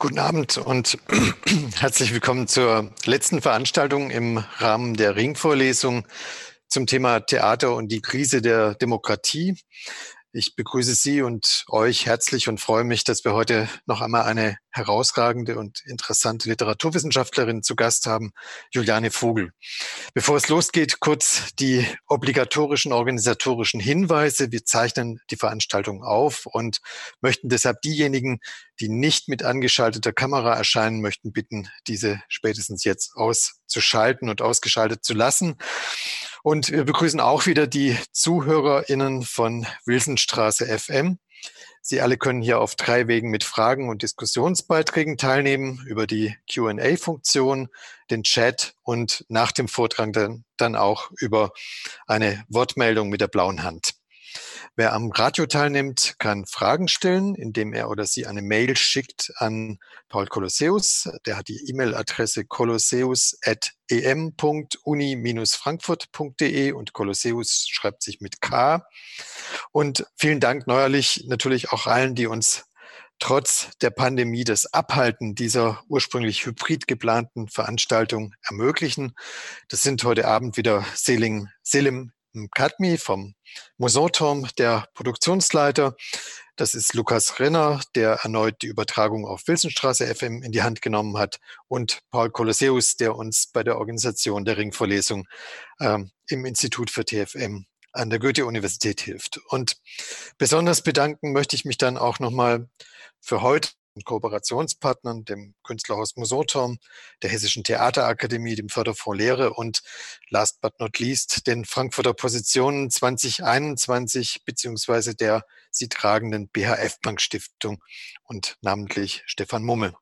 Guten Abend und herzlich willkommen zur letzten Veranstaltung im Rahmen der Ringvorlesung zum Thema Theater und die Krise der Demokratie. Ich begrüße Sie und euch herzlich und freue mich, dass wir heute noch einmal eine herausragende und interessante Literaturwissenschaftlerin zu Gast haben, Juliane Vogel. Bevor es losgeht, kurz die obligatorischen organisatorischen Hinweise. Wir zeichnen die Veranstaltung auf und möchten deshalb diejenigen, die nicht mit angeschalteter Kamera erscheinen möchten, bitten, diese spätestens jetzt auszuschalten und ausgeschaltet zu lassen. Und wir begrüßen auch wieder die ZuhörerInnen von Wilsonstraße FM. Sie alle können hier auf drei Wegen mit Fragen und Diskussionsbeiträgen teilnehmen, über die QA-Funktion, den Chat und nach dem Vortrag dann, dann auch über eine Wortmeldung mit der blauen Hand. Wer am Radio teilnimmt, kann Fragen stellen, indem er oder sie eine Mail schickt an Paul Kolosseus. Der hat die E-Mail-Adresse kolosseus.em.uni-frankfurt.de und Kolosseus schreibt sich mit K. Und vielen Dank neuerlich natürlich auch allen, die uns trotz der Pandemie das Abhalten dieser ursprünglich hybrid geplanten Veranstaltung ermöglichen. Das sind heute Abend wieder Selim, Selim Kadmi vom Mosanturm, der Produktionsleiter. Das ist Lukas Renner, der erneut die Übertragung auf Wilsonstraße FM in die Hand genommen hat. Und Paul Kolosseus, der uns bei der Organisation der Ringvorlesung äh, im Institut für TFM an der Goethe-Universität hilft. Und besonders bedanken möchte ich mich dann auch nochmal für heute Kooperationspartnern, dem Künstlerhaus Musoturm, der Hessischen Theaterakademie, dem Förderfonds Lehre und last but not least den Frankfurter Positionen 2021 beziehungsweise der sie tragenden BHF Bank Stiftung und namentlich Stefan Mummel.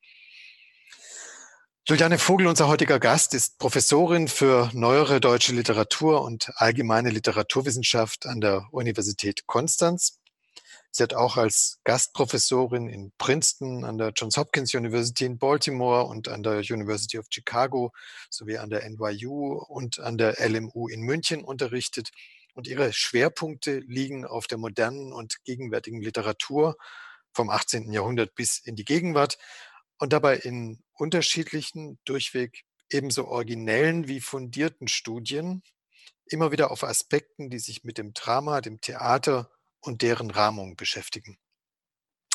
Juliane Vogel, unser heutiger Gast, ist Professorin für neuere deutsche Literatur und allgemeine Literaturwissenschaft an der Universität Konstanz. Sie hat auch als Gastprofessorin in Princeton, an der Johns Hopkins University in Baltimore und an der University of Chicago sowie an der NYU und an der LMU in München unterrichtet. Und ihre Schwerpunkte liegen auf der modernen und gegenwärtigen Literatur vom 18. Jahrhundert bis in die Gegenwart und dabei in unterschiedlichen, durchweg ebenso originellen wie fundierten Studien, immer wieder auf Aspekten, die sich mit dem Drama, dem Theater und deren Rahmung beschäftigen.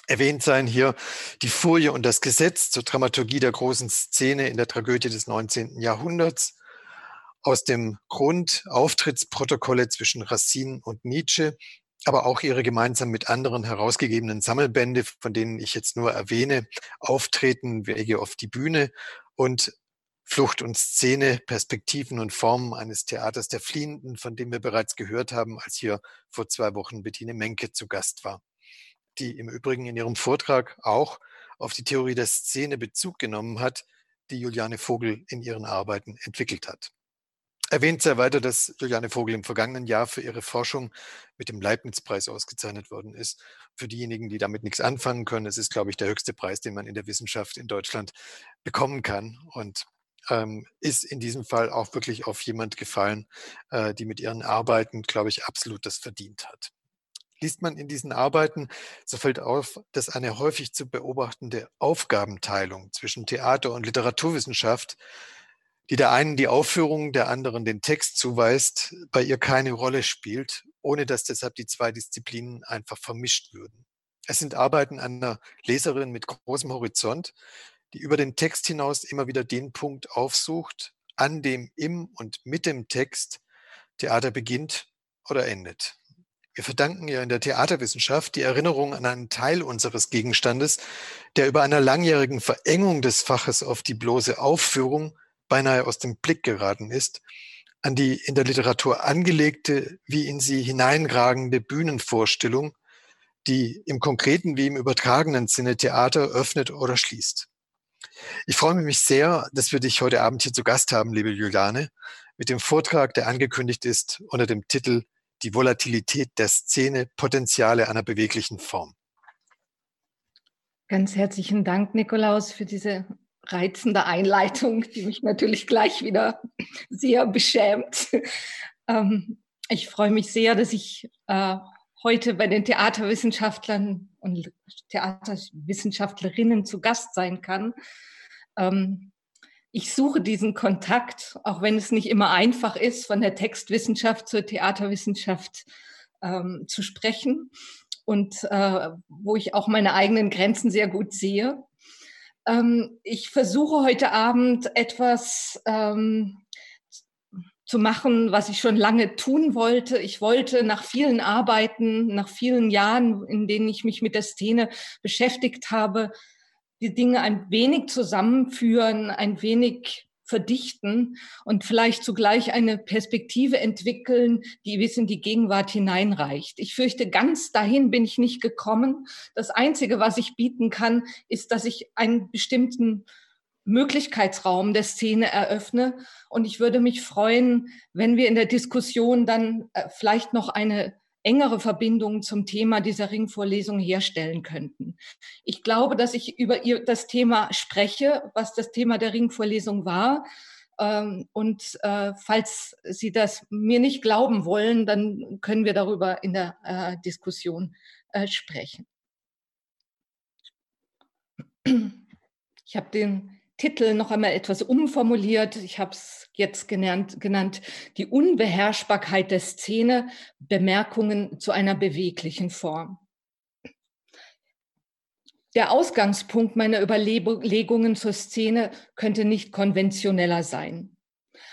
Erwähnt seien hier die Furie und das Gesetz zur Dramaturgie der großen Szene in der Tragödie des 19. Jahrhunderts, aus dem Grund Auftrittsprotokolle zwischen Racine und Nietzsche, aber auch ihre gemeinsam mit anderen herausgegebenen Sammelbände, von denen ich jetzt nur erwähne, Auftreten, Wege auf die Bühne und Flucht und Szene, Perspektiven und Formen eines Theaters der Fliehenden, von dem wir bereits gehört haben, als hier vor zwei Wochen Bettine Menke zu Gast war, die im Übrigen in ihrem Vortrag auch auf die Theorie der Szene Bezug genommen hat, die Juliane Vogel in ihren Arbeiten entwickelt hat. Erwähnt sei weiter, dass Juliane Vogel im vergangenen Jahr für ihre Forschung mit dem Leibniz-Preis ausgezeichnet worden ist. Für diejenigen, die damit nichts anfangen können, es ist, glaube ich, der höchste Preis, den man in der Wissenschaft in Deutschland bekommen kann. Und ähm, ist in diesem Fall auch wirklich auf jemand gefallen, äh, die mit ihren Arbeiten, glaube ich, absolut das verdient hat. Liest man in diesen Arbeiten, so fällt auf, dass eine häufig zu beobachtende Aufgabenteilung zwischen Theater und Literaturwissenschaft, die der einen die Aufführung, der anderen den Text zuweist, bei ihr keine Rolle spielt, ohne dass deshalb die zwei Disziplinen einfach vermischt würden. Es sind Arbeiten einer Leserin mit großem Horizont, die über den Text hinaus immer wieder den Punkt aufsucht, an dem im und mit dem Text Theater beginnt oder endet. Wir verdanken ihr in der Theaterwissenschaft die Erinnerung an einen Teil unseres Gegenstandes, der über einer langjährigen Verengung des Faches auf die bloße Aufführung beinahe aus dem Blick geraten ist, an die in der Literatur angelegte, wie in sie hineinragende Bühnenvorstellung, die im konkreten wie im übertragenen Sinne Theater öffnet oder schließt. Ich freue mich sehr, dass wir dich heute Abend hier zu Gast haben, liebe Juliane, mit dem Vortrag, der angekündigt ist unter dem Titel Die Volatilität der Szene, Potenziale einer beweglichen Form. Ganz herzlichen Dank, Nikolaus, für diese reizende Einleitung, die mich natürlich gleich wieder sehr beschämt. Ähm, ich freue mich sehr, dass ich äh, heute bei den Theaterwissenschaftlern und Theaterwissenschaftlerinnen zu Gast sein kann. Ähm, ich suche diesen Kontakt, auch wenn es nicht immer einfach ist, von der Textwissenschaft zur Theaterwissenschaft ähm, zu sprechen und äh, wo ich auch meine eigenen Grenzen sehr gut sehe. Ähm, ich versuche heute Abend etwas ähm, zu machen, was ich schon lange tun wollte. Ich wollte nach vielen Arbeiten, nach vielen Jahren, in denen ich mich mit der Szene beschäftigt habe, die Dinge ein wenig zusammenführen, ein wenig verdichten und vielleicht zugleich eine Perspektive entwickeln, die bis in die Gegenwart hineinreicht. Ich fürchte, ganz dahin bin ich nicht gekommen. Das Einzige, was ich bieten kann, ist, dass ich einen bestimmten Möglichkeitsraum der Szene eröffne. Und ich würde mich freuen, wenn wir in der Diskussion dann äh, vielleicht noch eine engere Verbindung zum Thema dieser Ringvorlesung herstellen könnten. Ich glaube, dass ich über das Thema spreche, was das Thema der Ringvorlesung war. Ähm, und äh, falls Sie das mir nicht glauben wollen, dann können wir darüber in der äh, Diskussion sprechen. Ich habe den Titel noch einmal etwas umformuliert. Ich habe es jetzt genannt, genannt, die Unbeherrschbarkeit der Szene, Bemerkungen zu einer beweglichen Form. Der Ausgangspunkt meiner Überlegungen zur Szene könnte nicht konventioneller sein.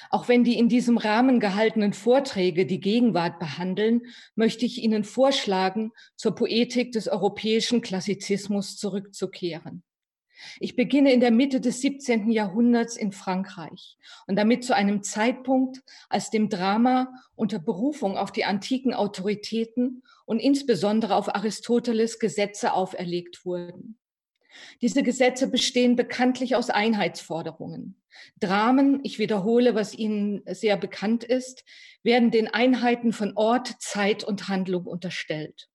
Auch wenn die in diesem Rahmen gehaltenen Vorträge die Gegenwart behandeln, möchte ich Ihnen vorschlagen, zur Poetik des europäischen Klassizismus zurückzukehren. Ich beginne in der Mitte des 17. Jahrhunderts in Frankreich und damit zu einem Zeitpunkt, als dem Drama unter Berufung auf die antiken Autoritäten und insbesondere auf Aristoteles Gesetze auferlegt wurden. Diese Gesetze bestehen bekanntlich aus Einheitsforderungen. Dramen, ich wiederhole, was Ihnen sehr bekannt ist, werden den Einheiten von Ort, Zeit und Handlung unterstellt.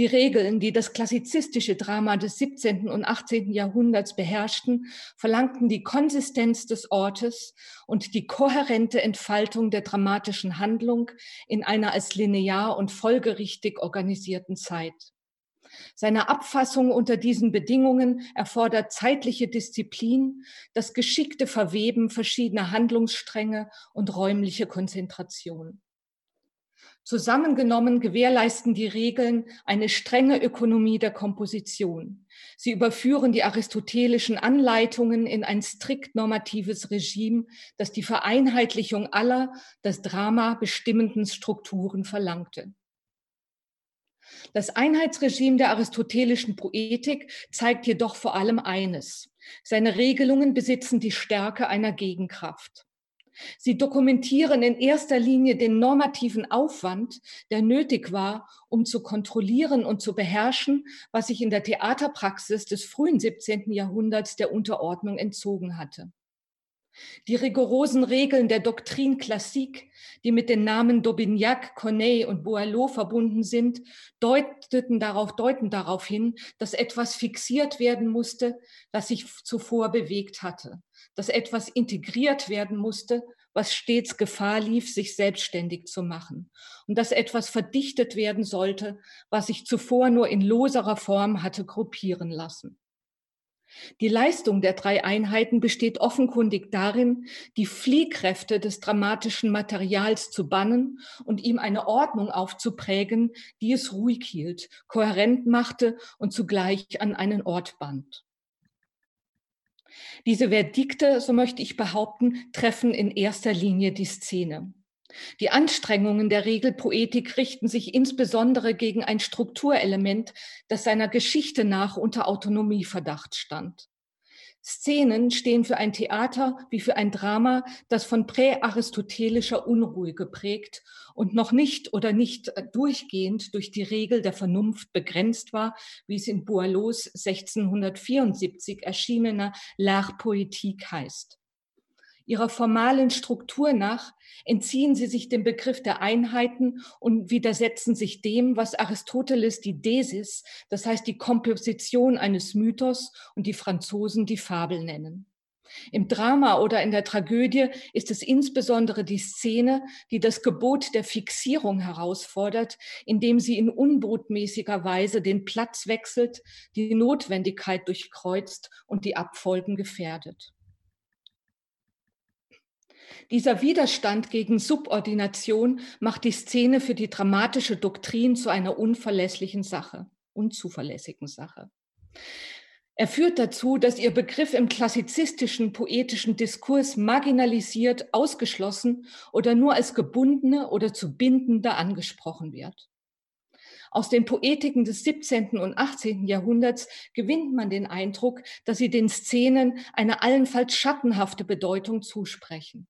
Die Regeln, die das klassizistische Drama des 17. und 18. Jahrhunderts beherrschten, verlangten die Konsistenz des Ortes und die kohärente Entfaltung der dramatischen Handlung in einer als linear und folgerichtig organisierten Zeit. Seine Abfassung unter diesen Bedingungen erfordert zeitliche Disziplin, das geschickte Verweben verschiedener Handlungsstränge und räumliche Konzentration. Zusammengenommen gewährleisten die Regeln eine strenge Ökonomie der Komposition. Sie überführen die aristotelischen Anleitungen in ein strikt normatives Regime, das die Vereinheitlichung aller das Drama bestimmenden Strukturen verlangte. Das Einheitsregime der aristotelischen Poetik zeigt jedoch vor allem eines. Seine Regelungen besitzen die Stärke einer Gegenkraft. Sie dokumentieren in erster Linie den normativen Aufwand, der nötig war, um zu kontrollieren und zu beherrschen, was sich in der Theaterpraxis des frühen 17. Jahrhunderts der Unterordnung entzogen hatte. Die rigorosen Regeln der Doktrin Classique, die mit den Namen d'Aubignac, Corneille und Boileau verbunden sind, deuteten darauf, deuten darauf hin, dass etwas fixiert werden musste, das sich zuvor bewegt hatte dass etwas integriert werden musste, was stets Gefahr lief, sich selbstständig zu machen. Und dass etwas verdichtet werden sollte, was sich zuvor nur in loserer Form hatte gruppieren lassen. Die Leistung der drei Einheiten besteht offenkundig darin, die Fliehkräfte des dramatischen Materials zu bannen und ihm eine Ordnung aufzuprägen, die es ruhig hielt, kohärent machte und zugleich an einen Ort band. Diese Verdikte, so möchte ich behaupten, treffen in erster Linie die Szene. Die Anstrengungen der Regelpoetik richten sich insbesondere gegen ein Strukturelement, das seiner Geschichte nach unter Autonomieverdacht stand. Szenen stehen für ein Theater wie für ein Drama, das von präaristotelischer Unruhe geprägt und noch nicht oder nicht äh, durchgehend durch die Regel der Vernunft begrenzt war, wie es in Boileaus 1674 erschienener L'Art Poétique heißt. Ihrer formalen Struktur nach entziehen sie sich dem Begriff der Einheiten und widersetzen sich dem, was Aristoteles die Desis, das heißt die Komposition eines Mythos und die Franzosen die Fabel nennen. Im Drama oder in der Tragödie ist es insbesondere die Szene, die das Gebot der Fixierung herausfordert, indem sie in unbotmäßiger Weise den Platz wechselt, die Notwendigkeit durchkreuzt und die Abfolgen gefährdet. Dieser Widerstand gegen Subordination macht die Szene für die dramatische Doktrin zu einer unverlässlichen Sache, unzuverlässigen Sache. Er führt dazu, dass ihr Begriff im klassizistischen poetischen Diskurs marginalisiert, ausgeschlossen oder nur als gebundene oder zu bindende angesprochen wird. Aus den Poetiken des 17. und 18. Jahrhunderts gewinnt man den Eindruck, dass sie den Szenen eine allenfalls schattenhafte Bedeutung zusprechen.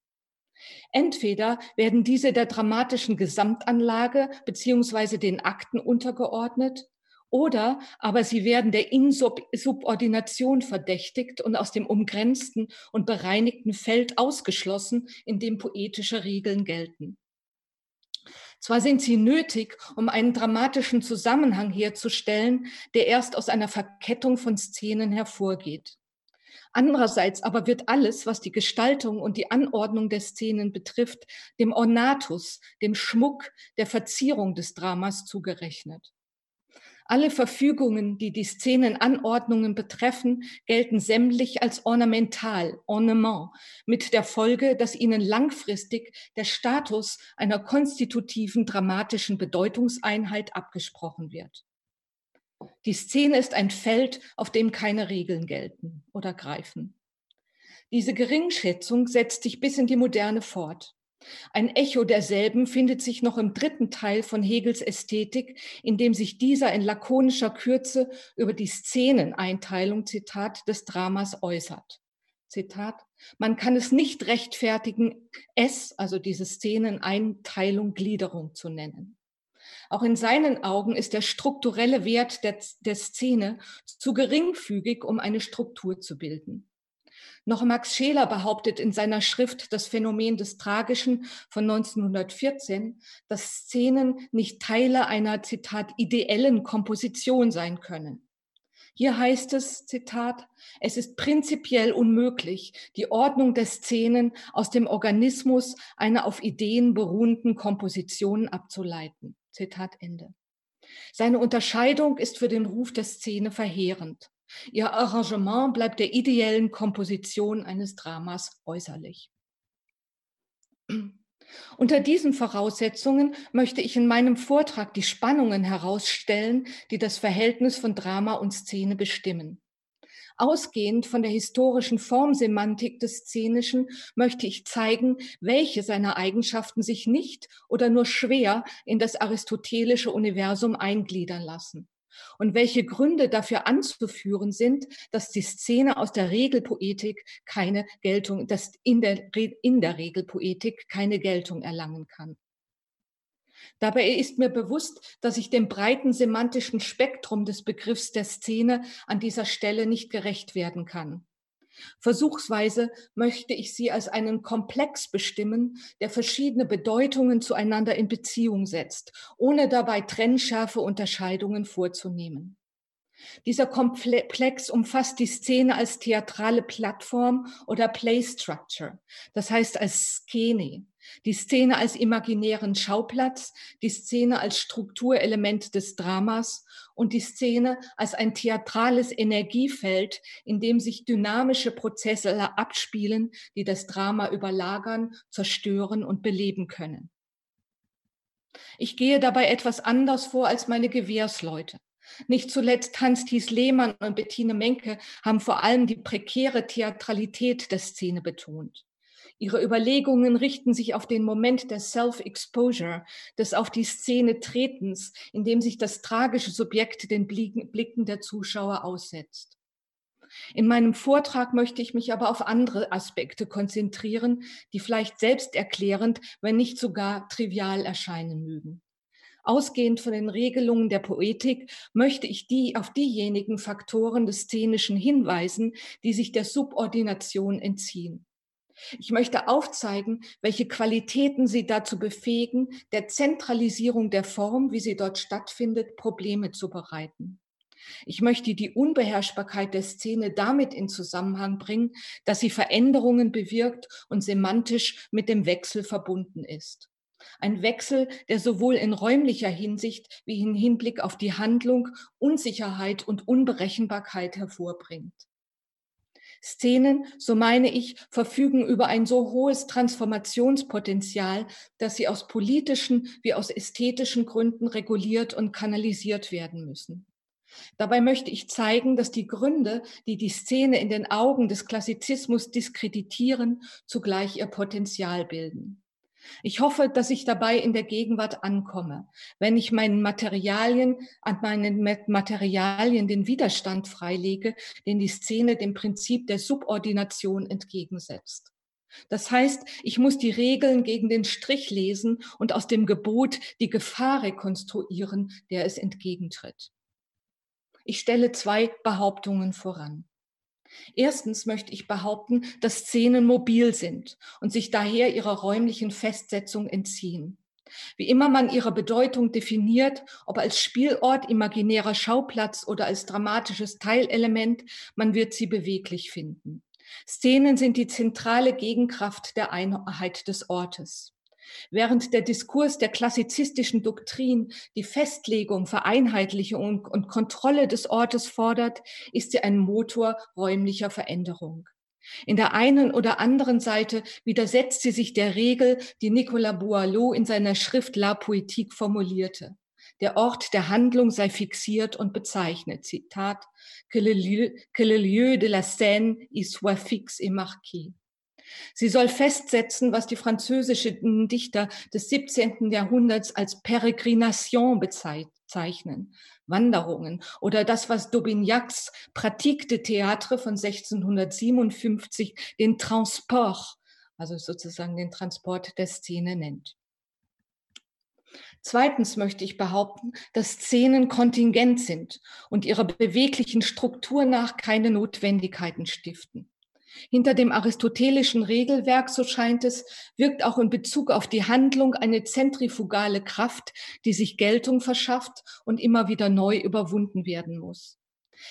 Entweder werden diese der dramatischen Gesamtanlage beziehungsweise den Akten untergeordnet oder aber sie werden der Insubordination verdächtigt und aus dem umgrenzten und bereinigten Feld ausgeschlossen, in dem poetische Regeln gelten. Zwar sind sie nötig, um einen dramatischen Zusammenhang herzustellen, der erst aus einer Verkettung von Szenen hervorgeht. Andererseits aber wird alles, was die Gestaltung und die Anordnung der Szenen betrifft, dem Ornatus, dem Schmuck, der Verzierung des Dramas zugerechnet. Alle Verfügungen, die die Szenenanordnungen betreffen, gelten sämtlich als ornamental, Ornement, mit der Folge, dass ihnen langfristig der Status einer konstitutiven dramatischen Bedeutungseinheit abgesprochen wird. Die Szene ist ein Feld, auf dem keine Regeln gelten oder greifen. Diese Geringschätzung setzt sich bis in die Moderne fort. Ein Echo derselben findet sich noch im dritten Teil von Hegels Ästhetik, in dem sich dieser in lakonischer Kürze über die Szeneneinteilung, Zitat, des Dramas äußert. Zitat, man kann es nicht rechtfertigen, es, also diese Szeneneinteilung, Gliederung zu nennen. Auch in seinen Augen ist der strukturelle Wert der, der Szene zu geringfügig, um eine Struktur zu bilden. Noch Max Scheler behauptet in seiner Schrift Das Phänomen des Tragischen von 1914, dass Szenen nicht Teile einer, Zitat, ideellen Komposition sein können. Hier heißt es, Zitat, es ist prinzipiell unmöglich, die Ordnung der Szenen aus dem Organismus einer auf Ideen beruhenden Komposition abzuleiten. Zitat Ende. Seine Unterscheidung ist für den Ruf der Szene verheerend. Ihr Arrangement bleibt der ideellen Komposition eines Dramas äußerlich. Unter diesen Voraussetzungen möchte ich in meinem Vortrag die Spannungen herausstellen, die das Verhältnis von Drama und Szene bestimmen. Ausgehend von der historischen Formsemantik des Szenischen möchte ich zeigen, welche seiner Eigenschaften sich nicht oder nur schwer in das aristotelische Universum eingliedern lassen und welche Gründe dafür anzuführen sind, dass die Szene aus der Regelpoetik keine Geltung, dass in der, in der Regelpoetik keine Geltung erlangen kann. Dabei ist mir bewusst, dass ich dem breiten semantischen Spektrum des Begriffs der Szene an dieser Stelle nicht gerecht werden kann. Versuchsweise möchte ich sie als einen Komplex bestimmen, der verschiedene Bedeutungen zueinander in Beziehung setzt, ohne dabei trennschärfe Unterscheidungen vorzunehmen. Dieser Komplex umfasst die Szene als theatrale Plattform oder Play Structure, das heißt als Skene, die Szene als imaginären Schauplatz, die Szene als Strukturelement des Dramas und die Szene als ein theatrales Energiefeld, in dem sich dynamische Prozesse abspielen, die das Drama überlagern, zerstören und beleben können. Ich gehe dabei etwas anders vor als meine Gewehrsleute. Nicht zuletzt Hans-Thies Lehmann und Bettine Menke haben vor allem die prekäre Theatralität der Szene betont. Ihre Überlegungen richten sich auf den Moment der Self-Exposure, des auf die Szene Tretens, in dem sich das tragische Subjekt den Blicken der Zuschauer aussetzt. In meinem Vortrag möchte ich mich aber auf andere Aspekte konzentrieren, die vielleicht selbsterklärend, wenn nicht sogar trivial erscheinen mögen. Ausgehend von den Regelungen der Poetik möchte ich die auf diejenigen Faktoren des Szenischen hinweisen, die sich der Subordination entziehen. Ich möchte aufzeigen, welche Qualitäten sie dazu befähigen, der Zentralisierung der Form, wie sie dort stattfindet, Probleme zu bereiten. Ich möchte die Unbeherrschbarkeit der Szene damit in Zusammenhang bringen, dass sie Veränderungen bewirkt und semantisch mit dem Wechsel verbunden ist. Ein Wechsel, der sowohl in räumlicher Hinsicht wie in Hinblick auf die Handlung Unsicherheit und Unberechenbarkeit hervorbringt. Szenen, so meine ich, verfügen über ein so hohes Transformationspotenzial, dass sie aus politischen wie aus ästhetischen Gründen reguliert und kanalisiert werden müssen. Dabei möchte ich zeigen, dass die Gründe, die die Szene in den Augen des Klassizismus diskreditieren, zugleich ihr Potenzial bilden. Ich hoffe, dass ich dabei in der Gegenwart ankomme, wenn ich meinen Materialien, an meinen Materialien den Widerstand freilege, den die Szene dem Prinzip der Subordination entgegensetzt. Das heißt, ich muss die Regeln gegen den Strich lesen und aus dem Gebot die Gefahr rekonstruieren, der es entgegentritt. Ich stelle zwei Behauptungen voran. Erstens möchte ich behaupten, dass Szenen mobil sind und sich daher ihrer räumlichen Festsetzung entziehen. Wie immer man ihre Bedeutung definiert, ob als Spielort, imaginärer Schauplatz oder als dramatisches Teilelement, man wird sie beweglich finden. Szenen sind die zentrale Gegenkraft der Einheit des Ortes. Während der Diskurs der klassizistischen Doktrin die Festlegung, Vereinheitlichung und Kontrolle des Ortes fordert, ist sie ein Motor räumlicher Veränderung. In der einen oder anderen Seite widersetzt sie sich der Regel, die Nicolas Boileau in seiner Schrift La Poétique formulierte. Der Ort der Handlung sei fixiert und bezeichnet. Zitat, que le lieu, de la scène y soit fixe et marqué. Sie soll festsetzen, was die französischen Dichter des 17. Jahrhunderts als Peregrination bezeichnen, Wanderungen oder das, was Daubignacs Pratique de Théâtre von 1657 den Transport, also sozusagen den Transport der Szene nennt. Zweitens möchte ich behaupten, dass Szenen kontingent sind und ihrer beweglichen Struktur nach keine Notwendigkeiten stiften. Hinter dem aristotelischen Regelwerk, so scheint es, wirkt auch in Bezug auf die Handlung eine zentrifugale Kraft, die sich Geltung verschafft und immer wieder neu überwunden werden muss.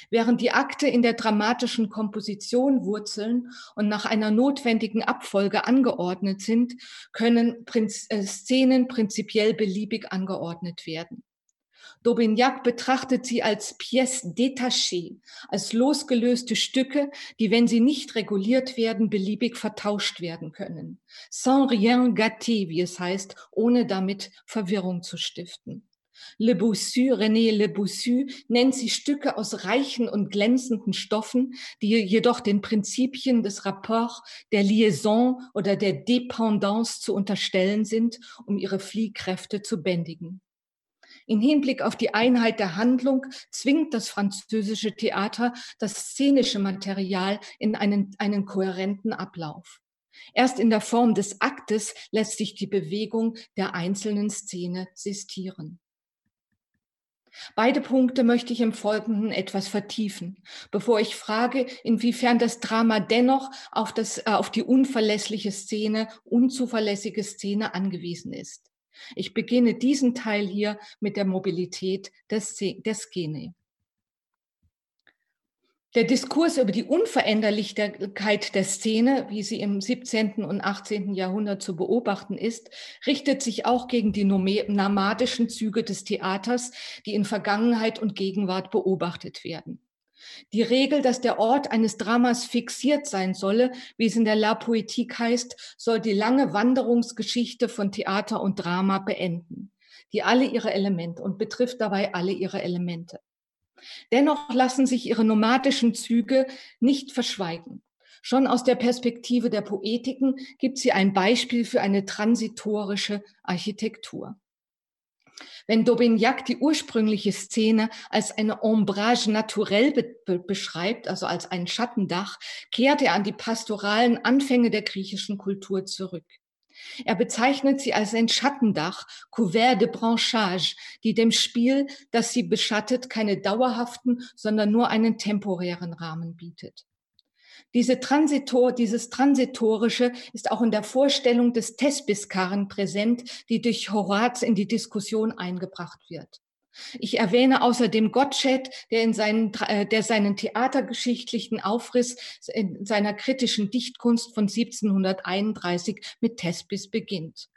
Während die Akte in der dramatischen Komposition wurzeln und nach einer notwendigen Abfolge angeordnet sind, können äh, Szenen prinzipiell beliebig angeordnet werden. Daubignac betrachtet sie als pièces détachées, als losgelöste Stücke, die, wenn sie nicht reguliert werden, beliebig vertauscht werden können. Sans rien gâter, wie es heißt, ohne damit Verwirrung zu stiften. Le Bossu, René Le Bossu, nennt sie Stücke aus reichen und glänzenden Stoffen, die jedoch den Prinzipien des Rapport, der Liaison oder der Dependance zu unterstellen sind, um ihre Fliehkräfte zu bändigen. In Hinblick auf die Einheit der Handlung zwingt das französische Theater das szenische Material in einen, einen kohärenten Ablauf. Erst in der Form des Aktes lässt sich die Bewegung der einzelnen Szene sistieren. Beide Punkte möchte ich im Folgenden etwas vertiefen, bevor ich frage, inwiefern das Drama dennoch auf, das, äh, auf die unverlässliche Szene, unzuverlässige Szene angewiesen ist. Ich beginne diesen Teil hier mit der Mobilität des, der Szene. Der Diskurs über die Unveränderlichkeit der Szene, wie sie im 17. und 18. Jahrhundert zu beobachten ist, richtet sich auch gegen die nomadischen Züge des Theaters, die in Vergangenheit und Gegenwart beobachtet werden. Die Regel, dass der Ort eines Dramas fixiert sein solle, wie es in der La Poétique heißt, soll die lange Wanderungsgeschichte von Theater und Drama beenden, die alle ihre Elemente und betrifft dabei alle ihre Elemente. Dennoch lassen sich ihre nomadischen Züge nicht verschweigen. Schon aus der Perspektive der Poetiken gibt sie ein Beispiel für eine transitorische Architektur. Wenn Daubignac die ursprüngliche Szene als eine Ombrage naturelle be be beschreibt, also als ein Schattendach, kehrt er an die pastoralen Anfänge der griechischen Kultur zurück. Er bezeichnet sie als ein Schattendach, Couvert de Branchage, die dem Spiel, das sie beschattet, keine dauerhaften, sondern nur einen temporären Rahmen bietet. Diese Transitor, dieses Transitorische ist auch in der Vorstellung des Thespiskarren präsent, die durch Horaz in die Diskussion eingebracht wird. Ich erwähne außerdem Gottsched, der, in seinen, äh, der seinen theatergeschichtlichen Aufriss in seiner kritischen Dichtkunst von 1731 mit Thespis beginnt.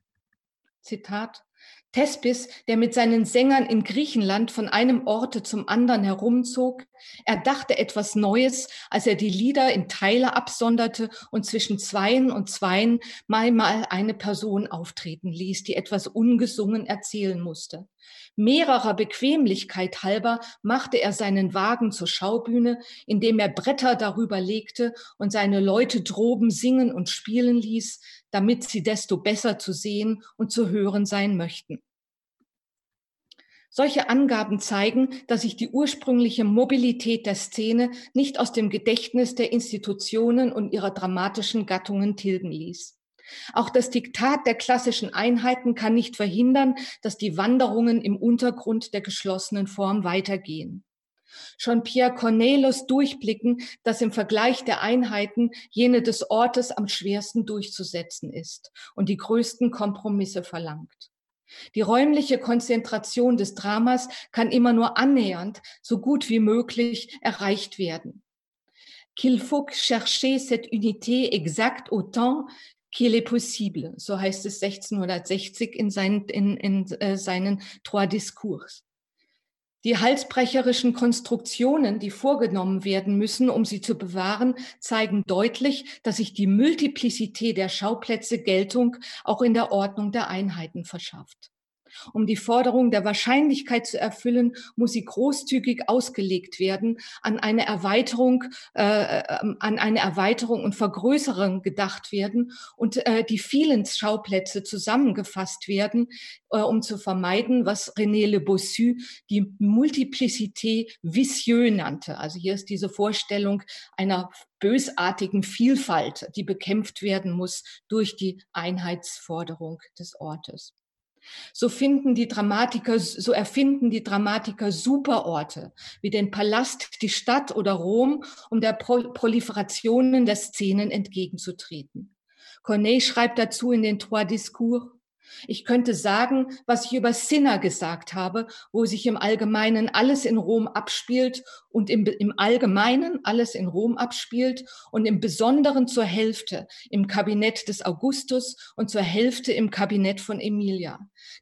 Zitat. Thespis, der mit seinen Sängern in Griechenland von einem Orte zum anderen herumzog, erdachte etwas Neues, als er die Lieder in Teile absonderte und zwischen Zweien und Zweien mal mal eine Person auftreten ließ, die etwas ungesungen erzählen musste. Mehrerer Bequemlichkeit halber machte er seinen Wagen zur Schaubühne, indem er Bretter darüber legte und seine Leute droben singen und spielen ließ, damit sie desto besser zu sehen und zu hören sein möchten. Solche Angaben zeigen, dass sich die ursprüngliche Mobilität der Szene nicht aus dem Gedächtnis der Institutionen und ihrer dramatischen Gattungen tilgen ließ. Auch das Diktat der klassischen Einheiten kann nicht verhindern, dass die Wanderungen im Untergrund der geschlossenen Form weitergehen. Schon Pierre Cornelis durchblicken, dass im Vergleich der Einheiten jene des Ortes am schwersten durchzusetzen ist und die größten Kompromisse verlangt. Die räumliche Konzentration des Dramas kann immer nur annähernd, so gut wie möglich erreicht werden. Qu'il faut chercher cette unité exacte autant qu'il est possible, so heißt es 1660 in seinen, in, in, äh, seinen Trois Discours. Die halsbrecherischen Konstruktionen, die vorgenommen werden müssen, um sie zu bewahren, zeigen deutlich, dass sich die Multiplizität der Schauplätze Geltung auch in der Ordnung der Einheiten verschafft. Um die Forderung der Wahrscheinlichkeit zu erfüllen, muss sie großzügig ausgelegt werden, an eine Erweiterung, äh, ähm, an eine Erweiterung und Vergrößerung gedacht werden und äh, die vielen Schauplätze zusammengefasst werden, äh, um zu vermeiden, was René Le Bossu die Multiplicité vicieux nannte. Also hier ist diese Vorstellung einer bösartigen Vielfalt, die bekämpft werden muss durch die Einheitsforderung des Ortes. So finden die Dramatiker, so erfinden die Dramatiker Superorte wie den Palast, die Stadt oder Rom, um der Pro Proliferationen der Szenen entgegenzutreten. Corneille schreibt dazu in den Trois Discours, ich könnte sagen, was ich über Cinna gesagt habe, wo sich im Allgemeinen alles in Rom abspielt und im, im Allgemeinen alles in Rom abspielt und im Besonderen zur Hälfte im Kabinett des Augustus und zur Hälfte im Kabinett von Emilia.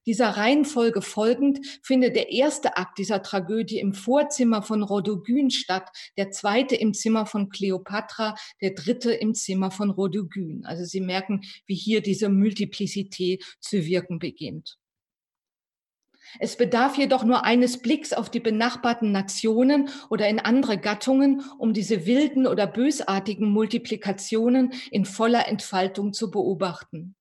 Dieser Reihenfolge folgend findet der erste Akt dieser Tragödie im Vorzimmer von Rodogyn statt, der zweite im Zimmer von Kleopatra, der dritte im Zimmer von Rodogyn. Also Sie merken, wie hier diese Multiplizität zu wirken beginnt. Es bedarf jedoch nur eines Blicks auf die benachbarten Nationen oder in andere Gattungen, um diese wilden oder bösartigen Multiplikationen in voller Entfaltung zu beobachten.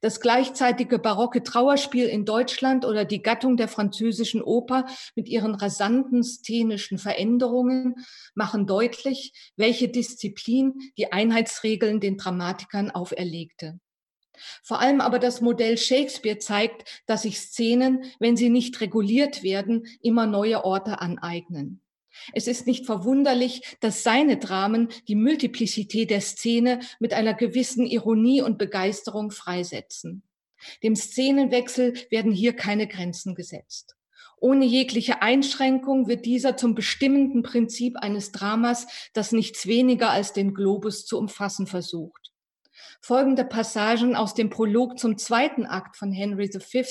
Das gleichzeitige barocke Trauerspiel in Deutschland oder die Gattung der französischen Oper mit ihren rasanten szenischen Veränderungen machen deutlich, welche Disziplin die Einheitsregeln den Dramatikern auferlegte. Vor allem aber das Modell Shakespeare zeigt, dass sich Szenen, wenn sie nicht reguliert werden, immer neue Orte aneignen. Es ist nicht verwunderlich, dass seine Dramen die Multiplizität der Szene mit einer gewissen Ironie und Begeisterung freisetzen. Dem Szenenwechsel werden hier keine Grenzen gesetzt. Ohne jegliche Einschränkung wird dieser zum bestimmenden Prinzip eines Dramas, das nichts weniger als den Globus zu umfassen versucht. Folgende Passagen aus dem Prolog zum zweiten Akt von Henry V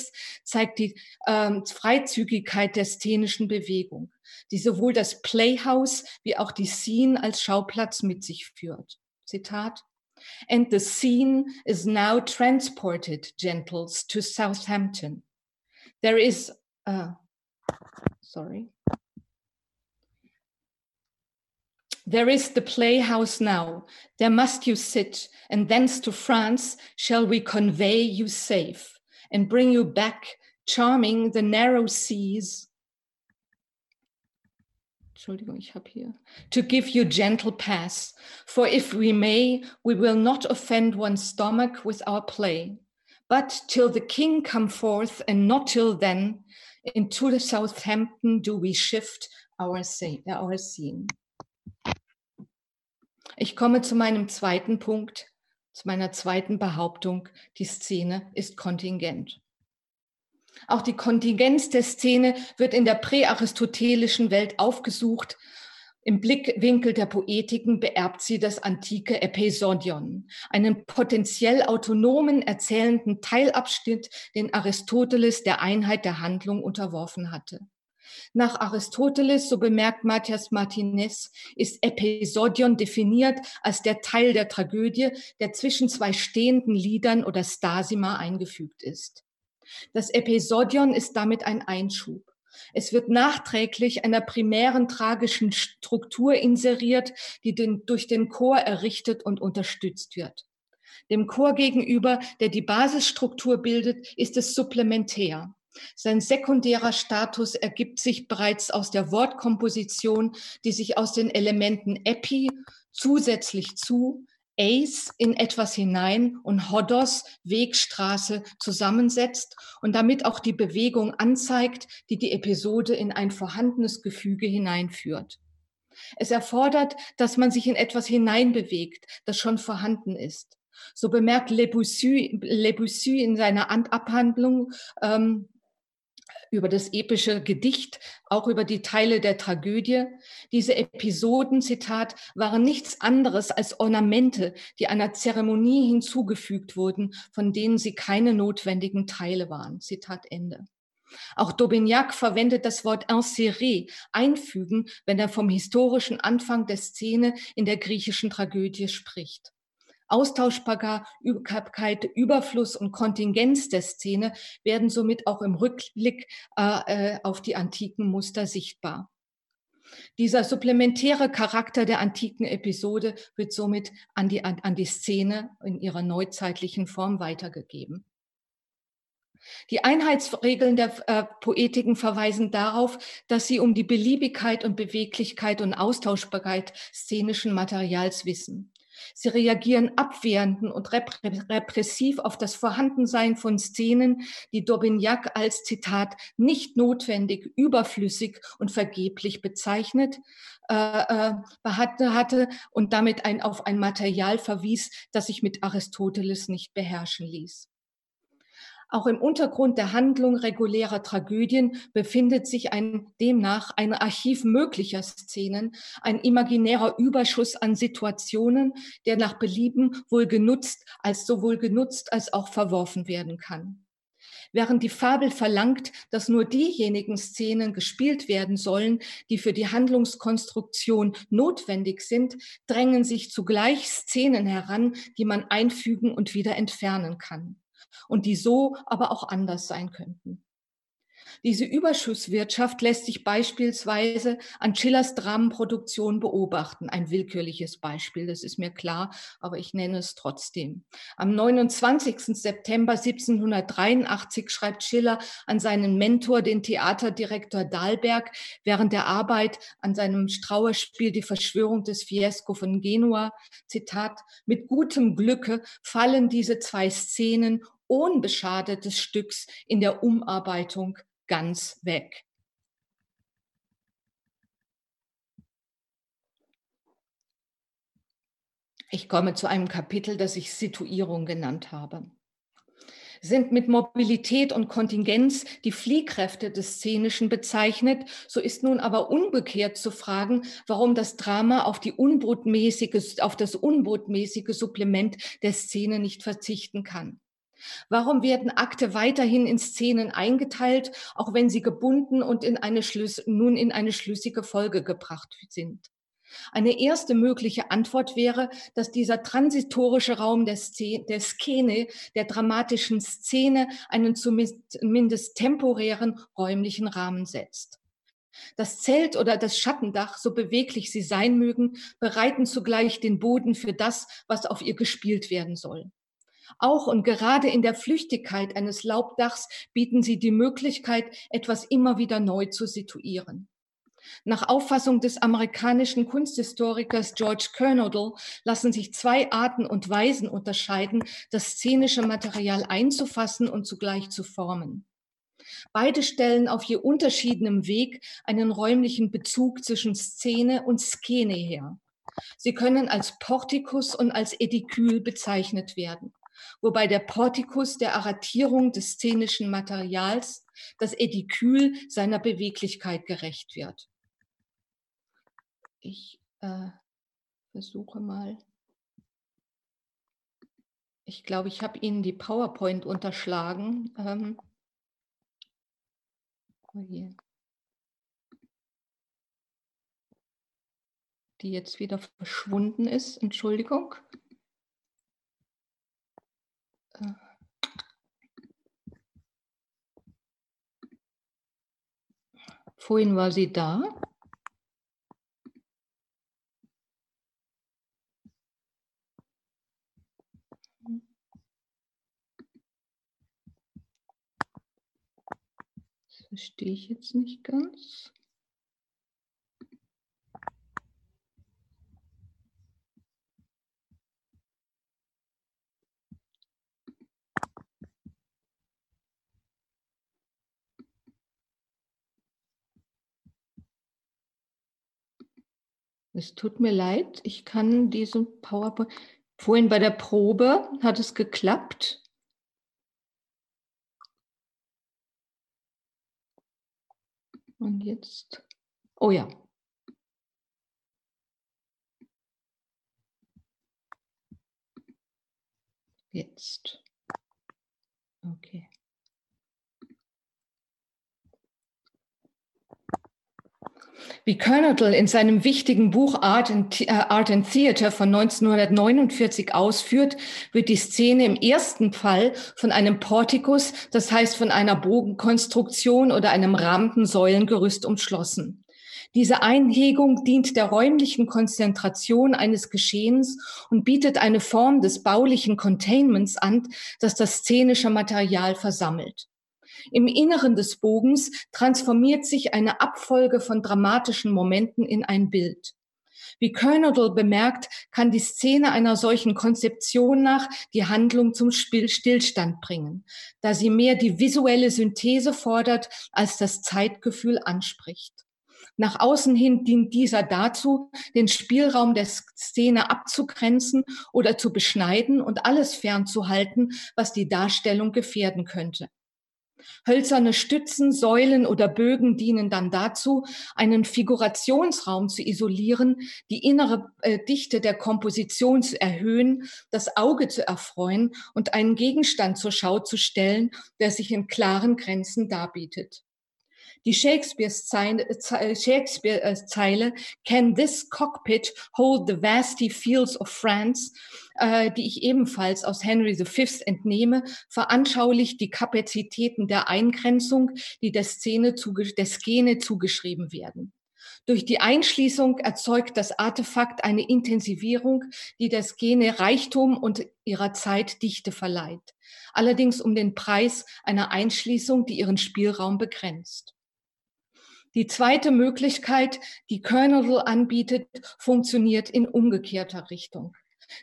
zeigt die ähm, Freizügigkeit der szenischen Bewegung, die sowohl das Playhouse wie auch die Scene als Schauplatz mit sich führt. Zitat. And the scene is now transported, gentles, to Southampton. There is, uh, sorry. There is the playhouse now, there must you sit, and thence to France shall we convey you safe, and bring you back, charming the narrow seas. To give you gentle pass, for if we may, we will not offend one's stomach with our play. But till the king come forth, and not till then, into the Southampton do we shift our scene. Ich komme zu meinem zweiten Punkt, zu meiner zweiten Behauptung, die Szene ist kontingent. Auch die Kontingenz der Szene wird in der präaristotelischen Welt aufgesucht. Im Blickwinkel der Poetiken beerbt sie das antike Episodion, einen potenziell autonomen erzählenden Teilabschnitt, den Aristoteles der Einheit der Handlung unterworfen hatte. Nach Aristoteles, so bemerkt Matthias Martinez, ist Episodion definiert als der Teil der Tragödie, der zwischen zwei stehenden Liedern oder Stasima eingefügt ist. Das Episodion ist damit ein Einschub. Es wird nachträglich einer primären tragischen Struktur inseriert, die den, durch den Chor errichtet und unterstützt wird. Dem Chor gegenüber, der die Basisstruktur bildet, ist es supplementär. Sein sekundärer Status ergibt sich bereits aus der Wortkomposition, die sich aus den Elementen epi, zusätzlich zu, Ace in etwas hinein und Hodos Wegstraße zusammensetzt und damit auch die Bewegung anzeigt, die die Episode in ein vorhandenes Gefüge hineinführt. Es erfordert, dass man sich in etwas hineinbewegt, das schon vorhanden ist. So bemerkt Le Boussu, Le Boussu in seiner Abhandlung ähm, über das epische Gedicht, auch über die Teile der Tragödie. Diese Episoden, Zitat, waren nichts anderes als Ornamente, die einer Zeremonie hinzugefügt wurden, von denen sie keine notwendigen Teile waren. Zitat Ende. Auch Daubignac verwendet das Wort insérer, einfügen, wenn er vom historischen Anfang der Szene in der griechischen Tragödie spricht. Austauschbarkeit, Überfluss und Kontingenz der Szene werden somit auch im Rückblick äh, äh, auf die antiken Muster sichtbar. Dieser supplementäre Charakter der antiken Episode wird somit an die, an die Szene in ihrer neuzeitlichen Form weitergegeben. Die Einheitsregeln der äh, Poetiken verweisen darauf, dass sie um die Beliebigkeit und Beweglichkeit und Austauschbarkeit szenischen Materials wissen. Sie reagieren abwehrend und repressiv auf das Vorhandensein von Szenen, die Daubignac als Zitat nicht notwendig, überflüssig und vergeblich bezeichnet äh, äh, hatte und damit ein, auf ein Material verwies, das sich mit Aristoteles nicht beherrschen ließ. Auch im Untergrund der Handlung regulärer Tragödien befindet sich ein, demnach ein Archiv möglicher Szenen, ein imaginärer Überschuss an Situationen, der nach Belieben wohl genutzt als sowohl genutzt als auch verworfen werden kann. Während die Fabel verlangt, dass nur diejenigen Szenen gespielt werden sollen, die für die Handlungskonstruktion notwendig sind, drängen sich zugleich Szenen heran, die man einfügen und wieder entfernen kann und die so aber auch anders sein könnten. Diese Überschusswirtschaft lässt sich beispielsweise an Schillers Dramenproduktion beobachten. Ein willkürliches Beispiel, das ist mir klar, aber ich nenne es trotzdem. Am 29. September 1783 schreibt Schiller an seinen Mentor, den Theaterdirektor Dahlberg, während der Arbeit an seinem Strauerspiel Die Verschwörung des Fiesco von Genua, Zitat, mit gutem Glücke fallen diese zwei Szenen unbeschadet des Stücks in der Umarbeitung ganz weg. Ich komme zu einem Kapitel, das ich Situierung genannt habe. Sind mit Mobilität und Kontingenz die Fliehkräfte des Szenischen bezeichnet, so ist nun aber umgekehrt zu fragen, warum das Drama auf, die unbotmäßige, auf das unbotmäßige Supplement der Szene nicht verzichten kann. Warum werden Akte weiterhin in Szenen eingeteilt, auch wenn sie gebunden und in eine Schlüs nun in eine schlüssige Folge gebracht sind? Eine erste mögliche Antwort wäre, dass dieser transitorische Raum der, Szene, der Skene, der dramatischen Szene, einen zumindest temporären räumlichen Rahmen setzt. Das Zelt oder das Schattendach, so beweglich sie sein mögen, bereiten zugleich den Boden für das, was auf ihr gespielt werden soll. Auch und gerade in der Flüchtigkeit eines Laubdachs bieten sie die Möglichkeit, etwas immer wieder neu zu situieren. Nach Auffassung des amerikanischen Kunsthistorikers George Kernodle lassen sich zwei Arten und Weisen unterscheiden, das szenische Material einzufassen und zugleich zu formen. Beide stellen auf je unterschiedenem Weg einen räumlichen Bezug zwischen Szene und Skene her. Sie können als Portikus und als Edikül bezeichnet werden. Wobei der Portikus der Arratierung des szenischen Materials, das Edikül seiner Beweglichkeit gerecht wird. Ich äh, versuche mal. Ich glaube, ich habe Ihnen die PowerPoint unterschlagen. Ähm, oh die jetzt wieder verschwunden ist. Entschuldigung. Vorhin war sie da. Das verstehe ich jetzt nicht ganz. Es tut mir leid, ich kann diesen PowerPoint. Vorhin bei der Probe hat es geklappt. Und jetzt. Oh ja. Jetzt. Okay. Wie Kernodle in seinem wichtigen Buch Art and, äh, Art and Theater von 1949 ausführt, wird die Szene im ersten Fall von einem Portikus, das heißt von einer Bogenkonstruktion oder einem Rampensäulengerüst umschlossen. Diese Einhegung dient der räumlichen Konzentration eines Geschehens und bietet eine Form des baulichen Containments an, das das szenische Material versammelt. Im Inneren des Bogens transformiert sich eine Abfolge von dramatischen Momenten in ein Bild. Wie Kernodle bemerkt, kann die Szene einer solchen Konzeption nach die Handlung zum Stillstand bringen, da sie mehr die visuelle Synthese fordert, als das Zeitgefühl anspricht. Nach außen hin dient dieser dazu, den Spielraum der Szene abzugrenzen oder zu beschneiden und alles fernzuhalten, was die Darstellung gefährden könnte. Hölzerne Stützen, Säulen oder Bögen dienen dann dazu, einen Figurationsraum zu isolieren, die innere äh, Dichte der Komposition zu erhöhen, das Auge zu erfreuen und einen Gegenstand zur Schau zu stellen, der sich in klaren Grenzen darbietet. Die Shakespeare-Zeile, äh, Can this cockpit hold the vasty fields of France, äh, die ich ebenfalls aus Henry V entnehme, veranschaulicht die Kapazitäten der Eingrenzung, die der Szene, der Szene zugeschrieben werden. Durch die Einschließung erzeugt das Artefakt eine Intensivierung, die der Skene Reichtum und ihrer Zeit Dichte verleiht. Allerdings um den Preis einer Einschließung, die ihren Spielraum begrenzt. Die zweite Möglichkeit, die Kernel anbietet, funktioniert in umgekehrter Richtung.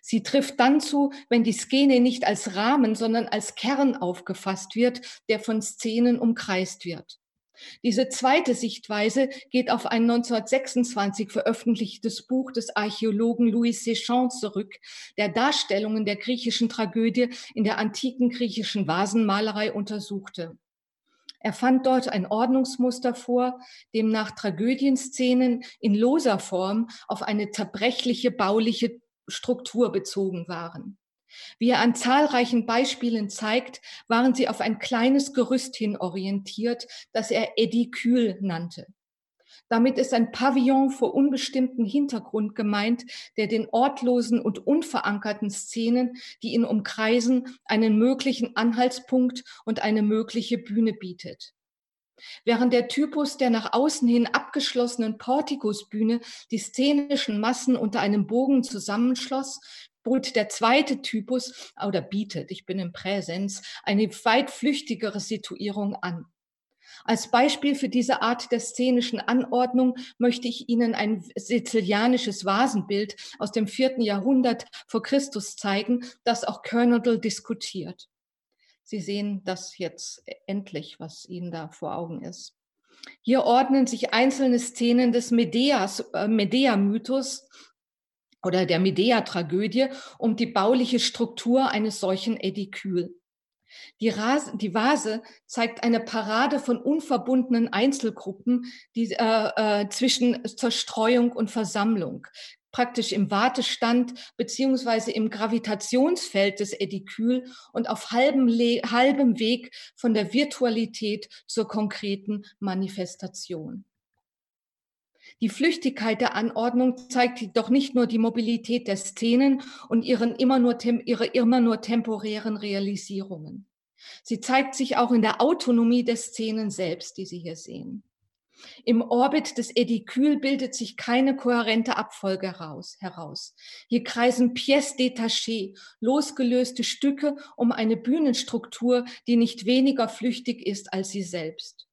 Sie trifft dann zu, wenn die Szene nicht als Rahmen, sondern als Kern aufgefasst wird, der von Szenen umkreist wird. Diese zweite Sichtweise geht auf ein 1926 veröffentlichtes Buch des Archäologen Louis Séchant zurück, der Darstellungen der griechischen Tragödie in der antiken griechischen Vasenmalerei untersuchte. Er fand dort ein Ordnungsmuster vor, dem nach Tragödienszenen in loser Form auf eine zerbrechliche bauliche Struktur bezogen waren. Wie er an zahlreichen Beispielen zeigt, waren sie auf ein kleines Gerüst hin orientiert, das er Edikül nannte. Damit ist ein Pavillon vor unbestimmten Hintergrund gemeint, der den ortlosen und unverankerten Szenen, die ihn umkreisen, einen möglichen Anhaltspunkt und eine mögliche Bühne bietet. Während der Typus der nach außen hin abgeschlossenen Portikusbühne die szenischen Massen unter einem Bogen zusammenschloss, bot der zweite Typus oder bietet, ich bin im Präsens, eine weit flüchtigere Situierung an. Als Beispiel für diese Art der szenischen Anordnung möchte ich Ihnen ein sizilianisches Vasenbild aus dem vierten Jahrhundert vor Christus zeigen, das auch Kernodle diskutiert. Sie sehen das jetzt endlich, was Ihnen da vor Augen ist. Hier ordnen sich einzelne Szenen des äh, Medea-Mythos oder der Medea-Tragödie um die bauliche Struktur eines solchen Edikül. Die, Rase, die, Vase zeigt eine Parade von unverbundenen Einzelgruppen die, äh, äh, zwischen Zerstreuung und Versammlung, praktisch im Wartestand beziehungsweise im Gravitationsfeld des Edikül und auf halbem, halbem Weg von der Virtualität zur konkreten Manifestation. Die Flüchtigkeit der Anordnung zeigt doch nicht nur die Mobilität der Szenen und ihren immer nur, ihre immer nur temporären Realisierungen. Sie zeigt sich auch in der Autonomie der Szenen selbst, die Sie hier sehen. Im Orbit des Edikül bildet sich keine kohärente Abfolge heraus. heraus. Hier kreisen pièces détachées, losgelöste Stücke um eine Bühnenstruktur, die nicht weniger flüchtig ist als sie selbst.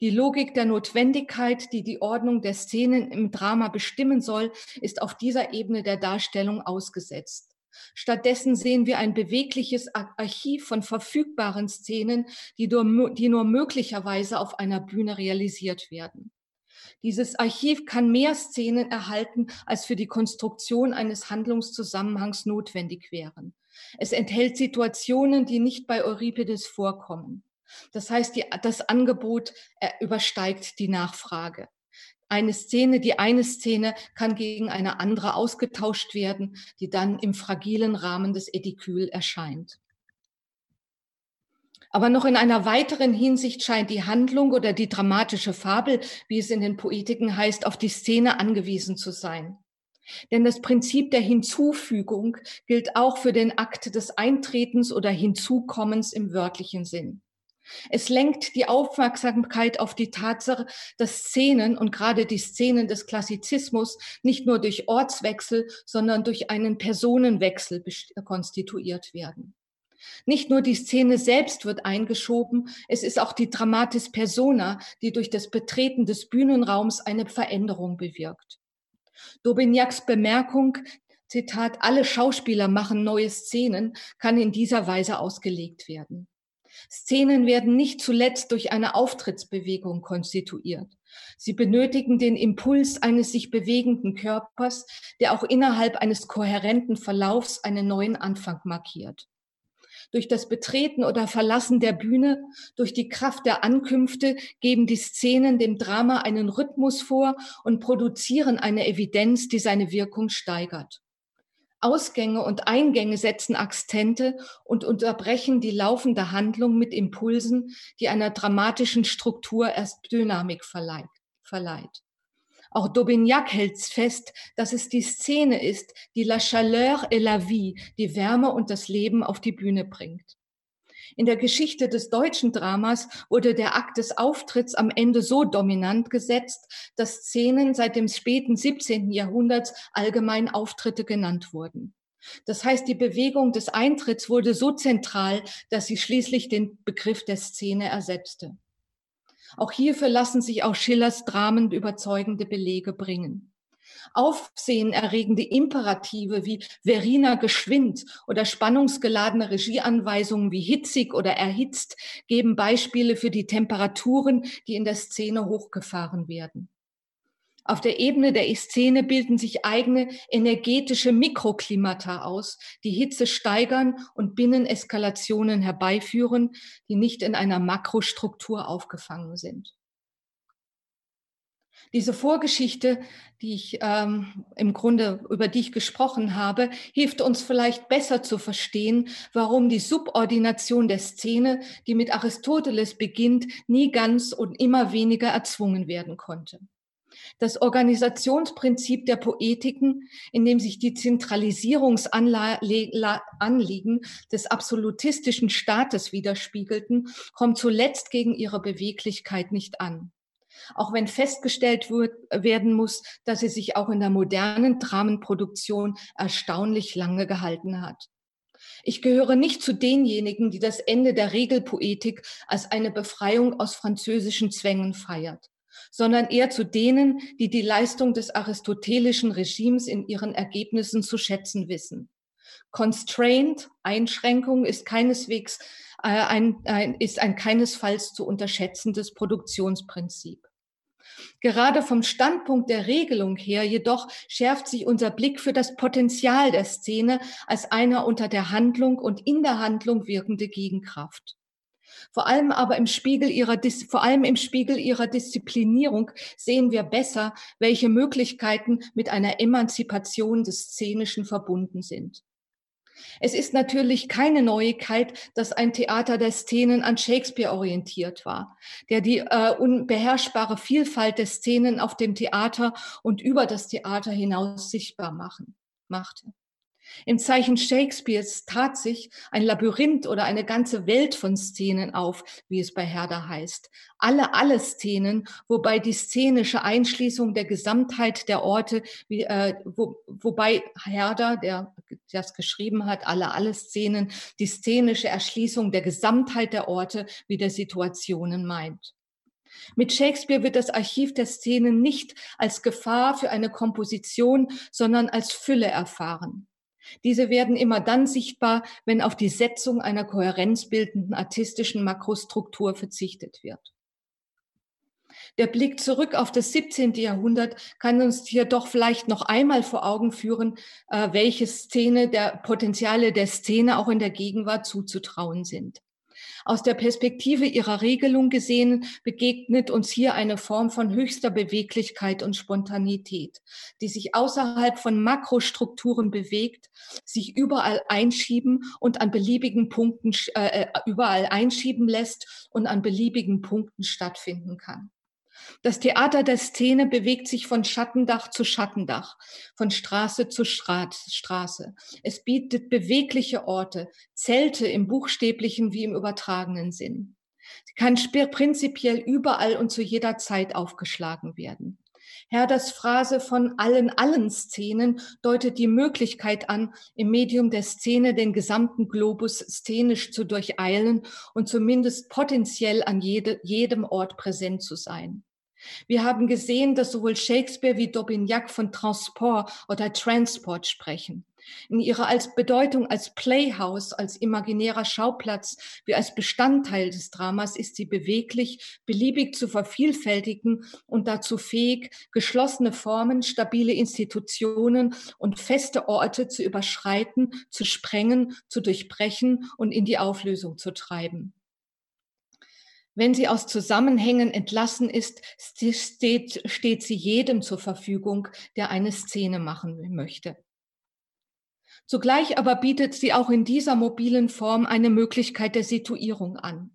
Die Logik der Notwendigkeit, die die Ordnung der Szenen im Drama bestimmen soll, ist auf dieser Ebene der Darstellung ausgesetzt. Stattdessen sehen wir ein bewegliches Archiv von verfügbaren Szenen, die nur, die nur möglicherweise auf einer Bühne realisiert werden. Dieses Archiv kann mehr Szenen erhalten, als für die Konstruktion eines Handlungszusammenhangs notwendig wären. Es enthält Situationen, die nicht bei Euripides vorkommen. Das heißt, die, das Angebot äh, übersteigt die Nachfrage eine Szene, die eine Szene kann gegen eine andere ausgetauscht werden, die dann im fragilen Rahmen des Edikül erscheint. Aber noch in einer weiteren Hinsicht scheint die Handlung oder die dramatische Fabel, wie es in den Poetiken heißt, auf die Szene angewiesen zu sein. Denn das Prinzip der Hinzufügung gilt auch für den Akt des Eintretens oder Hinzukommens im wörtlichen Sinn. Es lenkt die Aufmerksamkeit auf die Tatsache, dass Szenen und gerade die Szenen des Klassizismus nicht nur durch Ortswechsel, sondern durch einen Personenwechsel konstituiert werden. Nicht nur die Szene selbst wird eingeschoben, es ist auch die Dramatis Persona, die durch das Betreten des Bühnenraums eine Veränderung bewirkt. Daubignacs Bemerkung, Zitat, alle Schauspieler machen neue Szenen, kann in dieser Weise ausgelegt werden. Szenen werden nicht zuletzt durch eine Auftrittsbewegung konstituiert. Sie benötigen den Impuls eines sich bewegenden Körpers, der auch innerhalb eines kohärenten Verlaufs einen neuen Anfang markiert. Durch das Betreten oder Verlassen der Bühne, durch die Kraft der Ankünfte geben die Szenen dem Drama einen Rhythmus vor und produzieren eine Evidenz, die seine Wirkung steigert. Ausgänge und Eingänge setzen Akzente und unterbrechen die laufende Handlung mit Impulsen, die einer dramatischen Struktur erst Dynamik verleiht. Auch Daubignac hält fest, dass es die Szene ist, die la chaleur et la vie, die Wärme und das Leben auf die Bühne bringt. In der Geschichte des deutschen Dramas wurde der Akt des Auftritts am Ende so dominant gesetzt, dass Szenen seit dem späten 17. Jahrhunderts allgemein Auftritte genannt wurden. Das heißt, die Bewegung des Eintritts wurde so zentral, dass sie schließlich den Begriff der Szene ersetzte. Auch hierfür lassen sich auch Schillers Dramen überzeugende Belege bringen. Aufsehenerregende Imperative wie Verina geschwind oder spannungsgeladene Regieanweisungen wie hitzig oder erhitzt geben Beispiele für die Temperaturen, die in der Szene hochgefahren werden. Auf der Ebene der Szene bilden sich eigene energetische Mikroklimata aus, die Hitze steigern und Binneneskalationen herbeiführen, die nicht in einer Makrostruktur aufgefangen sind. Diese Vorgeschichte, die ich ähm, im Grunde über die ich gesprochen habe, hilft uns vielleicht besser zu verstehen, warum die Subordination der Szene, die mit Aristoteles beginnt, nie ganz und immer weniger erzwungen werden konnte. Das Organisationsprinzip der Poetiken, in dem sich die Zentralisierungsanliegen des absolutistischen Staates widerspiegelten, kommt zuletzt gegen ihre Beweglichkeit nicht an auch wenn festgestellt wird, werden muss, dass sie sich auch in der modernen Dramenproduktion erstaunlich lange gehalten hat. Ich gehöre nicht zu denjenigen, die das Ende der Regelpoetik als eine Befreiung aus französischen Zwängen feiert, sondern eher zu denen, die die Leistung des aristotelischen Regimes in ihren Ergebnissen zu schätzen wissen. Constraint, Einschränkung, ist keineswegs äh, ein, ein, ist ein keinesfalls zu unterschätzendes Produktionsprinzip. Gerade vom Standpunkt der Regelung her jedoch schärft sich unser Blick für das Potenzial der Szene als einer unter der Handlung und in der Handlung wirkende Gegenkraft. Vor allem aber im Spiegel ihrer, vor allem im Spiegel ihrer Disziplinierung sehen wir besser, welche Möglichkeiten mit einer Emanzipation des Szenischen verbunden sind. Es ist natürlich keine Neuigkeit, dass ein Theater der Szenen an Shakespeare orientiert war, der die äh, unbeherrschbare Vielfalt der Szenen auf dem Theater und über das Theater hinaus sichtbar machen, machte. Im Zeichen Shakespeares tat sich ein Labyrinth oder eine ganze Welt von Szenen auf, wie es bei Herder heißt. Alle, alle Szenen, wobei die szenische Einschließung der Gesamtheit der Orte, wie, äh, wo, wobei Herder, der das geschrieben hat, alle, alle Szenen, die szenische Erschließung der Gesamtheit der Orte wie der Situationen meint. Mit Shakespeare wird das Archiv der Szenen nicht als Gefahr für eine Komposition, sondern als Fülle erfahren. Diese werden immer dann sichtbar, wenn auf die Setzung einer kohärenzbildenden artistischen Makrostruktur verzichtet wird. Der Blick zurück auf das 17. Jahrhundert kann uns hier doch vielleicht noch einmal vor Augen führen, äh, welche Szene der Potenziale der Szene auch in der Gegenwart zuzutrauen sind. Aus der Perspektive ihrer Regelung gesehen begegnet uns hier eine Form von höchster Beweglichkeit und Spontanität, die sich außerhalb von Makrostrukturen bewegt, sich überall einschieben und an beliebigen Punkten äh, äh überall einschieben lässt und an beliebigen Punkten stattfinden kann. Das Theater der Szene bewegt sich von Schattendach zu Schattendach, von Straße zu Straße. Es bietet bewegliche Orte, Zelte im buchstäblichen wie im übertragenen Sinn. Sie kann prinzipiell überall und zu jeder Zeit aufgeschlagen werden. Herders Phrase von allen, allen Szenen deutet die Möglichkeit an, im Medium der Szene den gesamten Globus szenisch zu durcheilen und zumindest potenziell an jede, jedem Ort präsent zu sein. Wir haben gesehen, dass sowohl Shakespeare wie Daubignac von Transport oder Transport sprechen. In ihrer als Bedeutung als Playhouse, als imaginärer Schauplatz, wie als Bestandteil des Dramas ist sie beweglich, beliebig zu vervielfältigen und dazu fähig, geschlossene Formen, stabile Institutionen und feste Orte zu überschreiten, zu sprengen, zu durchbrechen und in die Auflösung zu treiben. Wenn sie aus Zusammenhängen entlassen ist, steht, steht sie jedem zur Verfügung, der eine Szene machen möchte. Zugleich aber bietet sie auch in dieser mobilen Form eine Möglichkeit der Situierung an.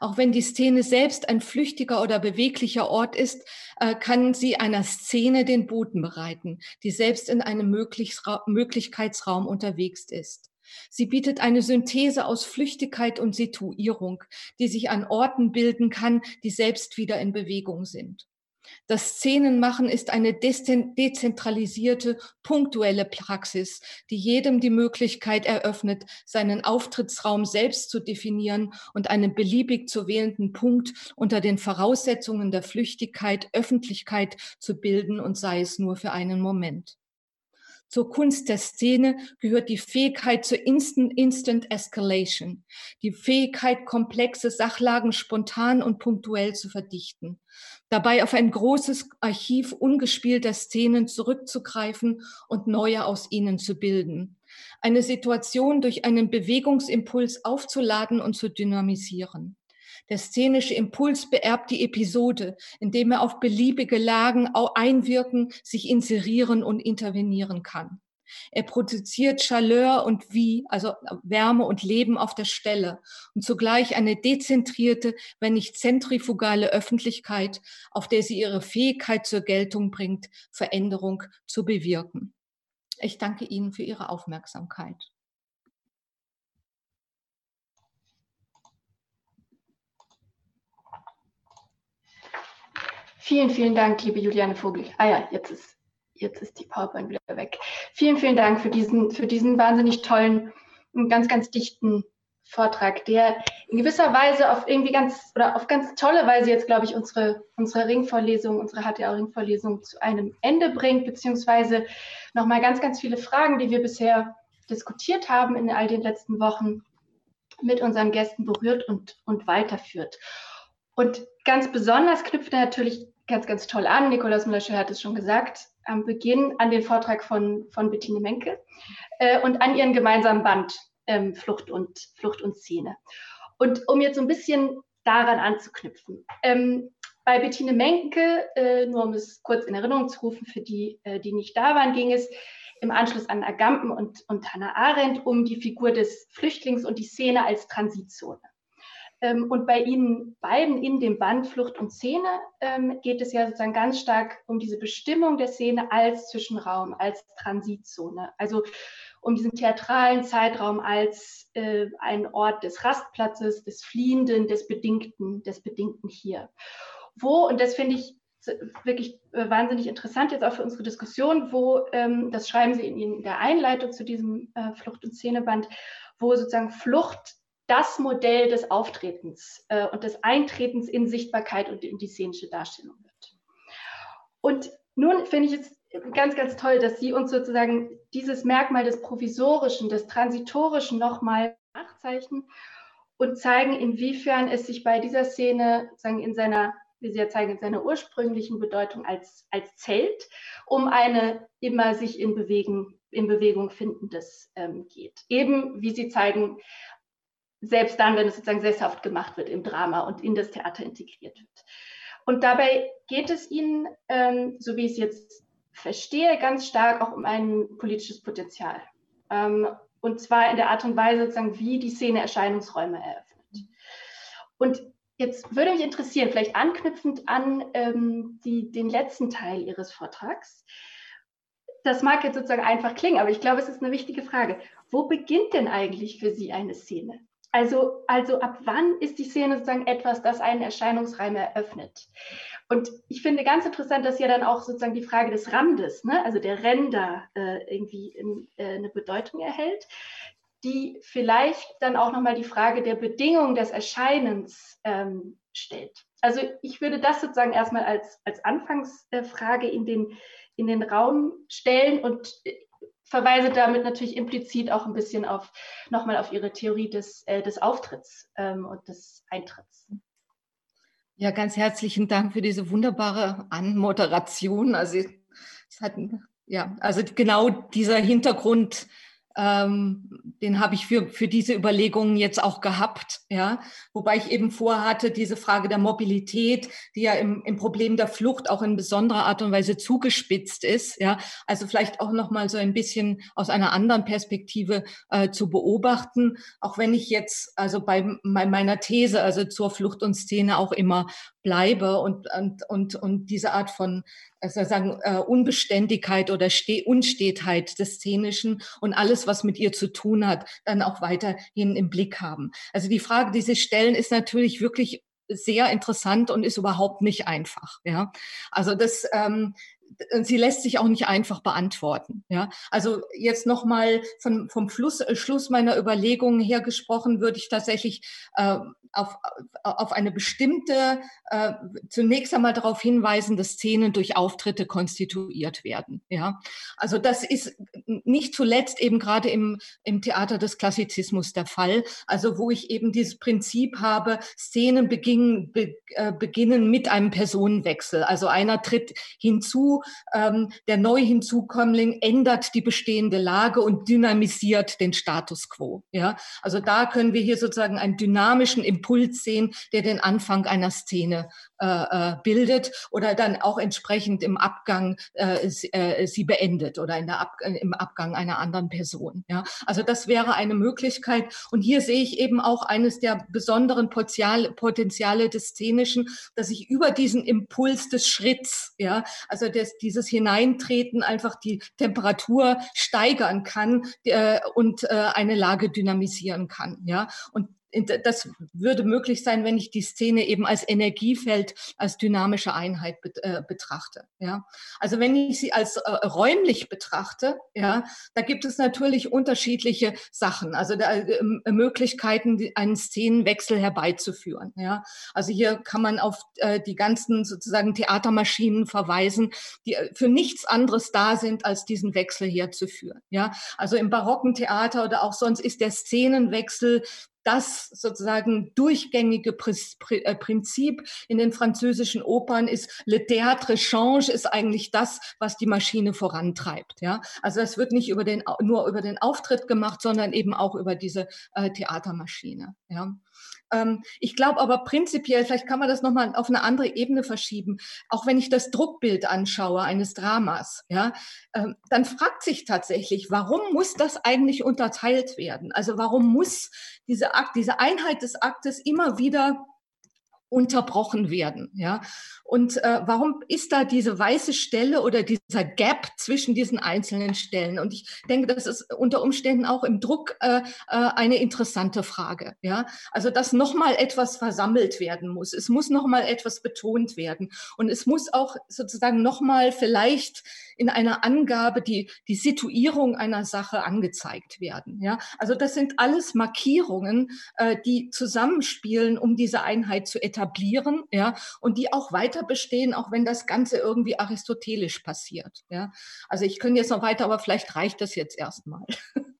Auch wenn die Szene selbst ein flüchtiger oder beweglicher Ort ist, äh, kann sie einer Szene den Boden bereiten, die selbst in einem Möglichkeitsraum unterwegs ist. Sie bietet eine Synthese aus Flüchtigkeit und Situierung, die sich an Orten bilden kann, die selbst wieder in Bewegung sind. Das Szenenmachen ist eine dezentralisierte, punktuelle Praxis, die jedem die Möglichkeit eröffnet, seinen Auftrittsraum selbst zu definieren und einen beliebig zu wählenden Punkt unter den Voraussetzungen der Flüchtigkeit, Öffentlichkeit zu bilden und sei es nur für einen Moment. Zur Kunst der Szene gehört die Fähigkeit zur Instant, Instant Escalation, die Fähigkeit, komplexe Sachlagen spontan und punktuell zu verdichten, dabei auf ein großes Archiv ungespielter Szenen zurückzugreifen und neue aus ihnen zu bilden, eine Situation durch einen Bewegungsimpuls aufzuladen und zu dynamisieren. Der szenische Impuls beerbt die Episode, indem er auf beliebige Lagen einwirken, sich inserieren und intervenieren kann. Er produziert Chaleur und Wie, also Wärme und Leben auf der Stelle und zugleich eine dezentrierte, wenn nicht zentrifugale Öffentlichkeit, auf der sie ihre Fähigkeit zur Geltung bringt, Veränderung zu bewirken. Ich danke Ihnen für Ihre Aufmerksamkeit. Vielen, vielen Dank, liebe Juliane Vogel. Ah ja, jetzt ist, jetzt ist die PowerPoint wieder weg. Vielen, vielen Dank für diesen, für diesen wahnsinnig tollen und ganz, ganz dichten Vortrag, der in gewisser Weise auf irgendwie ganz oder auf ganz tolle Weise jetzt, glaube ich, unsere, unsere Ringvorlesung, unsere HTA-Ringvorlesung zu einem Ende bringt, beziehungsweise nochmal ganz, ganz viele Fragen, die wir bisher diskutiert haben in all den letzten Wochen, mit unseren Gästen berührt und, und weiterführt. Und ganz besonders knüpft er natürlich ganz, ganz toll an. Nikolaus Müller-Schör hat es schon gesagt, am Beginn an den Vortrag von, von Bettine Menke äh, und an ihren gemeinsamen Band ähm, Flucht, und, Flucht und Szene. Und um jetzt so ein bisschen daran anzuknüpfen. Ähm, bei Bettine Menke, äh, nur um es kurz in Erinnerung zu rufen, für die, äh, die nicht da waren, ging es im Anschluss an Agamben und, und Hannah Arendt um die Figur des Flüchtlings und die Szene als Transitzone. Ähm, und bei Ihnen beiden in dem Band Flucht und Szene ähm, geht es ja sozusagen ganz stark um diese Bestimmung der Szene als Zwischenraum, als Transitzone. Also um diesen theatralen Zeitraum als äh, ein Ort des Rastplatzes, des Fliehenden, des Bedingten, des Bedingten hier. Wo, und das finde ich wirklich äh, wahnsinnig interessant jetzt auch für unsere Diskussion, wo, ähm, das schreiben Sie in, in der Einleitung zu diesem äh, Flucht- und Szeneband, wo sozusagen Flucht das Modell des Auftretens äh, und des Eintretens in Sichtbarkeit und in die szenische Darstellung wird. Und nun finde ich es ganz, ganz toll, dass Sie uns sozusagen dieses Merkmal des Provisorischen, des Transitorischen nochmal nachzeichnen und zeigen, inwiefern es sich bei dieser Szene sozusagen in seiner, wie Sie ja zeigen, in seiner ursprünglichen Bedeutung als, als Zelt um eine immer sich in Bewegung, in Bewegung findendes ähm, geht. Eben, wie Sie zeigen, selbst dann, wenn es sozusagen sesshaft gemacht wird im Drama und in das Theater integriert wird. Und dabei geht es Ihnen, ähm, so wie ich es jetzt verstehe, ganz stark auch um ein politisches Potenzial. Ähm, und zwar in der Art und Weise, sozusagen, wie die Szene Erscheinungsräume eröffnet. Und jetzt würde mich interessieren, vielleicht anknüpfend an ähm, die, den letzten Teil Ihres Vortrags. Das mag jetzt sozusagen einfach klingen, aber ich glaube, es ist eine wichtige Frage. Wo beginnt denn eigentlich für Sie eine Szene? Also, also ab wann ist die Szene sozusagen etwas, das einen Erscheinungsraum eröffnet? Und ich finde ganz interessant, dass ja dann auch sozusagen die Frage des Randes, ne, also der Ränder, äh, irgendwie in, äh, eine Bedeutung erhält, die vielleicht dann auch nochmal die Frage der Bedingung des Erscheinens ähm, stellt. Also ich würde das sozusagen erstmal als, als Anfangsfrage in den, in den Raum stellen und verweise damit natürlich implizit auch ein bisschen auf nochmal auf Ihre Theorie des, äh, des Auftritts ähm, und des Eintritts. Ja, ganz herzlichen Dank für diese wunderbare Anmoderation. Also es hat ja, also genau dieser Hintergrund ähm, den habe ich für, für diese Überlegungen jetzt auch gehabt, ja. Wobei ich eben vorhatte, diese Frage der Mobilität, die ja im, im Problem der Flucht auch in besonderer Art und Weise zugespitzt ist, ja. Also vielleicht auch nochmal so ein bisschen aus einer anderen Perspektive äh, zu beobachten, auch wenn ich jetzt also bei, bei meiner These, also zur Flucht und Szene auch immer bleibe und, und, und, und diese Art von also sagen, äh, Unbeständigkeit oder Ste Unstetheit des Szenischen und alles, was mit ihr zu tun hat, dann auch weiterhin im Blick haben. Also die Frage, die Sie stellen, ist natürlich wirklich sehr interessant und ist überhaupt nicht einfach. Ja, also das ähm, sie lässt sich auch nicht einfach beantworten. Ja, also jetzt noch mal von, vom Fluss, äh, Schluss meiner Überlegungen her gesprochen, würde ich tatsächlich äh, auf, auf eine bestimmte, äh, zunächst einmal darauf hinweisen, dass Szenen durch Auftritte konstituiert werden. Ja, also das ist nicht zuletzt eben gerade im, im Theater des Klassizismus der Fall. Also wo ich eben dieses Prinzip habe, Szenen beginnen, be, äh, beginnen mit einem Personenwechsel. Also einer tritt hinzu, ähm, der neu hinzukommling ändert die bestehende Lage und dynamisiert den Status quo. Ja, also da können wir hier sozusagen einen dynamischen Impuls sehen, der den Anfang einer Szene äh, äh, bildet oder dann auch entsprechend im Abgang äh, sie, äh, sie beendet oder in der Ab im Abgang einer anderen Person. Ja, also das wäre eine Möglichkeit. Und hier sehe ich eben auch eines der besonderen Potenziale, Potenziale des Szenischen, dass ich über diesen Impuls des Schritts, ja, also des, dieses Hineintreten einfach die Temperatur steigern kann äh, und äh, eine Lage dynamisieren kann. Ja, und das würde möglich sein, wenn ich die Szene eben als Energiefeld, als dynamische Einheit äh, betrachte. Ja, also wenn ich sie als äh, räumlich betrachte, ja, da gibt es natürlich unterschiedliche Sachen, also da, äh, Möglichkeiten, einen Szenenwechsel herbeizuführen. Ja, also hier kann man auf äh, die ganzen sozusagen Theatermaschinen verweisen, die äh, für nichts anderes da sind, als diesen Wechsel herzuführen. Ja, also im barocken Theater oder auch sonst ist der Szenenwechsel das sozusagen durchgängige äh, Prinzip in den französischen Opern ist, le théâtre change ist eigentlich das, was die Maschine vorantreibt. Ja, also es wird nicht über den, nur über den Auftritt gemacht, sondern eben auch über diese äh, Theatermaschine. Ja. Ähm, ich glaube aber prinzipiell, vielleicht kann man das nochmal auf eine andere Ebene verschieben. Auch wenn ich das Druckbild anschaue eines Dramas, ja, ähm, dann fragt sich tatsächlich, warum muss das eigentlich unterteilt werden? Also warum muss diese Akt, diese Einheit des Aktes immer wieder unterbrochen werden. Ja? Und äh, warum ist da diese weiße Stelle oder dieser Gap zwischen diesen einzelnen Stellen? Und ich denke, das ist unter Umständen auch im Druck äh, äh, eine interessante Frage. Ja? Also, dass nochmal etwas versammelt werden muss. Es muss nochmal etwas betont werden. Und es muss auch sozusagen nochmal vielleicht in einer Angabe die, die Situierung einer Sache angezeigt werden. Ja? Also das sind alles Markierungen, äh, die zusammenspielen, um diese Einheit zu etablieren ja? und die auch weiter bestehen, auch wenn das Ganze irgendwie aristotelisch passiert. Ja? Also ich könnte jetzt noch weiter, aber vielleicht reicht das jetzt erstmal.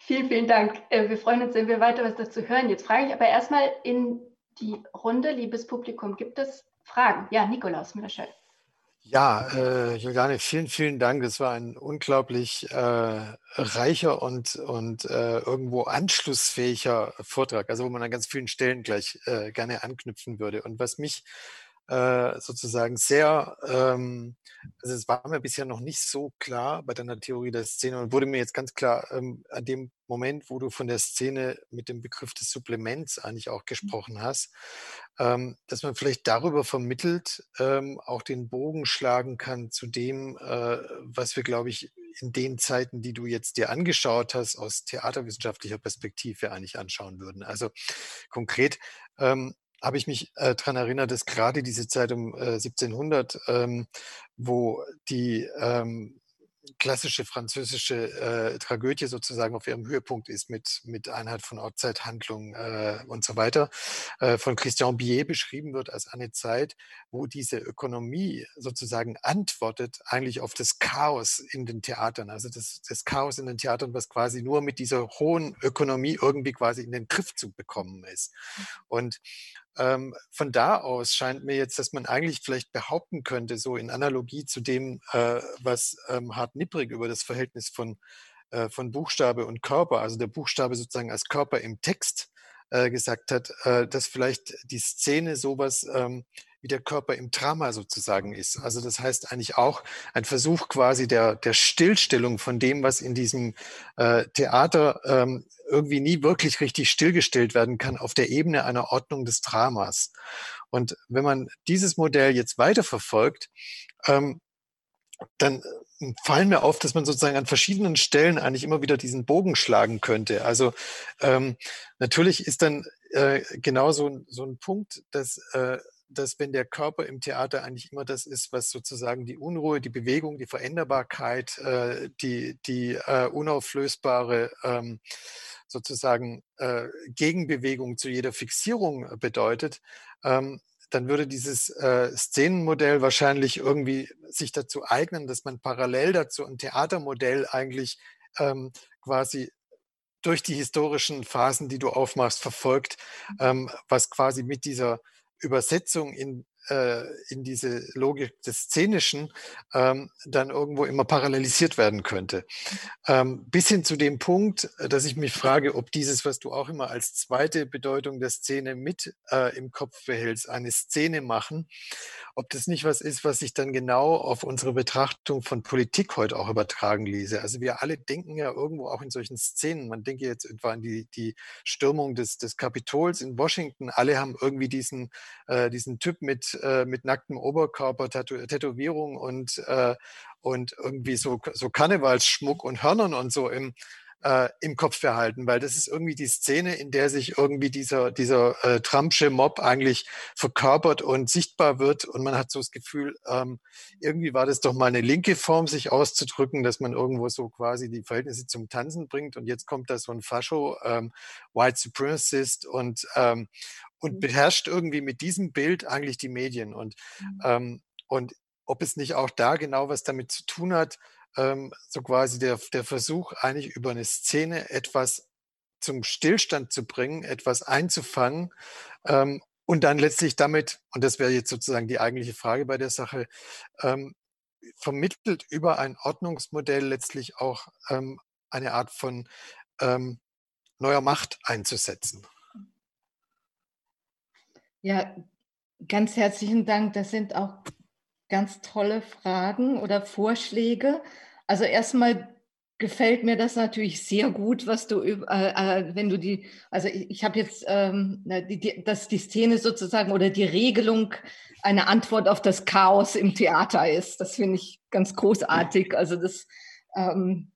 Vielen, vielen Dank. Äh, wir freuen uns, wenn wir weiter was dazu hören. Jetzt frage ich aber erstmal in die Runde, liebes Publikum, gibt es Fragen? Ja, Nikolaus Mitterschell. Ja, äh, Juliane, vielen, vielen Dank. Es war ein unglaublich äh, reicher und, und äh, irgendwo anschlussfähiger Vortrag, also wo man an ganz vielen Stellen gleich äh, gerne anknüpfen würde. Und was mich äh, sozusagen sehr, ähm, also es war mir bisher noch nicht so klar bei deiner Theorie der Szene und wurde mir jetzt ganz klar ähm, an dem Moment, wo du von der Szene mit dem Begriff des Supplements eigentlich auch mhm. gesprochen hast, ähm, dass man vielleicht darüber vermittelt ähm, auch den Bogen schlagen kann zu dem, äh, was wir, glaube ich, in den Zeiten, die du jetzt dir angeschaut hast, aus theaterwissenschaftlicher Perspektive eigentlich anschauen würden. Also konkret, ähm, habe ich mich äh, daran erinnert, dass gerade diese Zeit um äh, 1700, ähm, wo die ähm, klassische französische äh, Tragödie sozusagen auf ihrem Höhepunkt ist mit, mit Einheit von Ortzeithandlung äh, und so weiter, äh, von Christian Billet beschrieben wird als eine Zeit, wo diese Ökonomie sozusagen antwortet eigentlich auf das Chaos in den Theatern. Also das, das Chaos in den Theatern, was quasi nur mit dieser hohen Ökonomie irgendwie quasi in den Griff zu bekommen ist. Und ähm, von da aus scheint mir jetzt, dass man eigentlich vielleicht behaupten könnte, so in Analogie zu dem, äh, was ähm, Hart Nipprig über das Verhältnis von, äh, von Buchstabe und Körper, also der Buchstabe sozusagen als Körper im Text äh, gesagt hat, äh, dass vielleicht die Szene sowas ähm, wie der Körper im Drama sozusagen ist. Also das heißt eigentlich auch ein Versuch quasi der, der Stillstellung von dem, was in diesem äh, Theater ähm, irgendwie nie wirklich richtig stillgestellt werden kann auf der Ebene einer Ordnung des Dramas. Und wenn man dieses Modell jetzt weiterverfolgt, ähm, dann äh, fallen mir auf, dass man sozusagen an verschiedenen Stellen eigentlich immer wieder diesen Bogen schlagen könnte. Also ähm, natürlich ist dann äh, genau so, so ein Punkt, dass äh, dass wenn der Körper im Theater eigentlich immer das ist, was sozusagen die Unruhe, die Bewegung, die Veränderbarkeit, äh, die, die äh, unauflösbare ähm, sozusagen äh, Gegenbewegung zu jeder Fixierung bedeutet, ähm, dann würde dieses äh, Szenenmodell wahrscheinlich irgendwie sich dazu eignen, dass man parallel dazu ein Theatermodell eigentlich ähm, quasi durch die historischen Phasen, die du aufmachst, verfolgt, ähm, was quasi mit dieser Übersetzung in, in diese Logik des Szenischen ähm, dann irgendwo immer parallelisiert werden könnte. Ähm, bis hin zu dem Punkt, äh, dass ich mich frage, ob dieses, was du auch immer als zweite Bedeutung der Szene mit äh, im Kopf behältst, eine Szene machen, ob das nicht was ist, was sich dann genau auf unsere Betrachtung von Politik heute auch übertragen ließe. Also wir alle denken ja irgendwo auch in solchen Szenen. Man denke jetzt etwa an die, die Stürmung des, des Kapitols in Washington. Alle haben irgendwie diesen, äh, diesen Typ mit, äh, mit nacktem Oberkörper, Tätow Tätowierung und, äh, und irgendwie so, so Karnevalsschmuck und Hörnern und so im, äh, im Kopf behalten, weil das ist irgendwie die Szene, in der sich irgendwie dieser, dieser äh, Trumpsche Mob eigentlich verkörpert und sichtbar wird und man hat so das Gefühl, ähm, irgendwie war das doch mal eine linke Form, sich auszudrücken, dass man irgendwo so quasi die Verhältnisse zum Tanzen bringt und jetzt kommt da so ein Fascho, ähm, White Supremacist und, ähm, und mhm. beherrscht irgendwie mit diesem Bild eigentlich die Medien und, mhm. ähm, und ob es nicht auch da genau was damit zu tun hat, ähm, so quasi der, der Versuch, eigentlich über eine Szene etwas zum Stillstand zu bringen, etwas einzufangen ähm, und dann letztlich damit, und das wäre jetzt sozusagen die eigentliche Frage bei der Sache, ähm, vermittelt über ein Ordnungsmodell letztlich auch ähm, eine Art von ähm, neuer Macht einzusetzen. Ja, ganz herzlichen Dank. Das sind auch ganz tolle Fragen oder Vorschläge. Also erstmal gefällt mir das natürlich sehr gut, was du, äh, äh, wenn du die, also ich, ich habe jetzt, ähm, die, die, dass die Szene sozusagen oder die Regelung eine Antwort auf das Chaos im Theater ist. Das finde ich ganz großartig. Also das, ähm,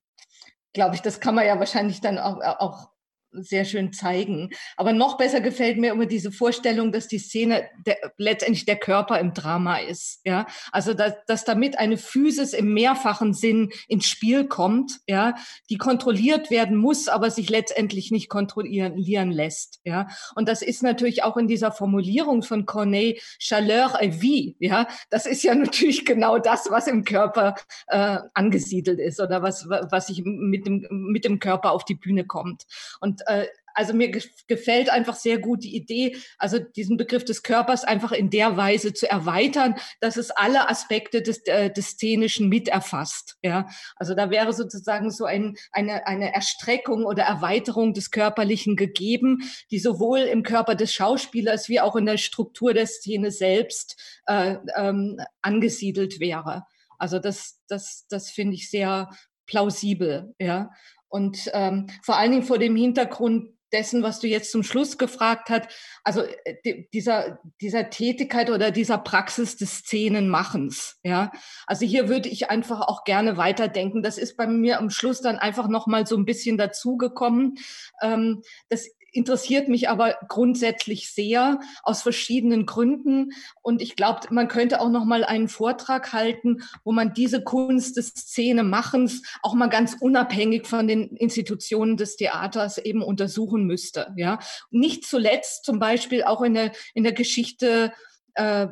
glaube ich, das kann man ja wahrscheinlich dann auch, auch sehr schön zeigen. Aber noch besser gefällt mir immer diese Vorstellung, dass die Szene der, letztendlich der Körper im Drama ist. Ja, also dass, dass damit eine Physis im mehrfachen Sinn ins Spiel kommt, ja, die kontrolliert werden muss, aber sich letztendlich nicht kontrollieren lässt. Ja, und das ist natürlich auch in dieser Formulierung von Corneille Chaleur et vie. Ja, das ist ja natürlich genau das, was im Körper äh, angesiedelt ist oder was was sich mit dem mit dem Körper auf die Bühne kommt. Und äh, also mir gefällt einfach sehr gut die Idee, also diesen Begriff des Körpers einfach in der Weise zu erweitern, dass es alle Aspekte des, äh, des Szenischen mit erfasst. Ja, also da wäre sozusagen so ein, eine, eine Erstreckung oder Erweiterung des Körperlichen gegeben, die sowohl im Körper des Schauspielers wie auch in der Struktur der Szene selbst äh, ähm, angesiedelt wäre. Also das, das, das finde ich sehr plausibel. Ja. Und ähm, vor allen Dingen vor dem Hintergrund dessen, was du jetzt zum Schluss gefragt hast, also äh, dieser, dieser Tätigkeit oder dieser Praxis des Szenenmachens, ja. Also hier würde ich einfach auch gerne weiterdenken. Das ist bei mir am Schluss dann einfach nochmal so ein bisschen dazugekommen. Ähm, das interessiert mich aber grundsätzlich sehr aus verschiedenen Gründen. Und ich glaube, man könnte auch noch mal einen Vortrag halten, wo man diese Kunst des Szenemachens auch mal ganz unabhängig von den Institutionen des Theaters eben untersuchen müsste. Ja, nicht zuletzt zum Beispiel auch in der in der Geschichte äh,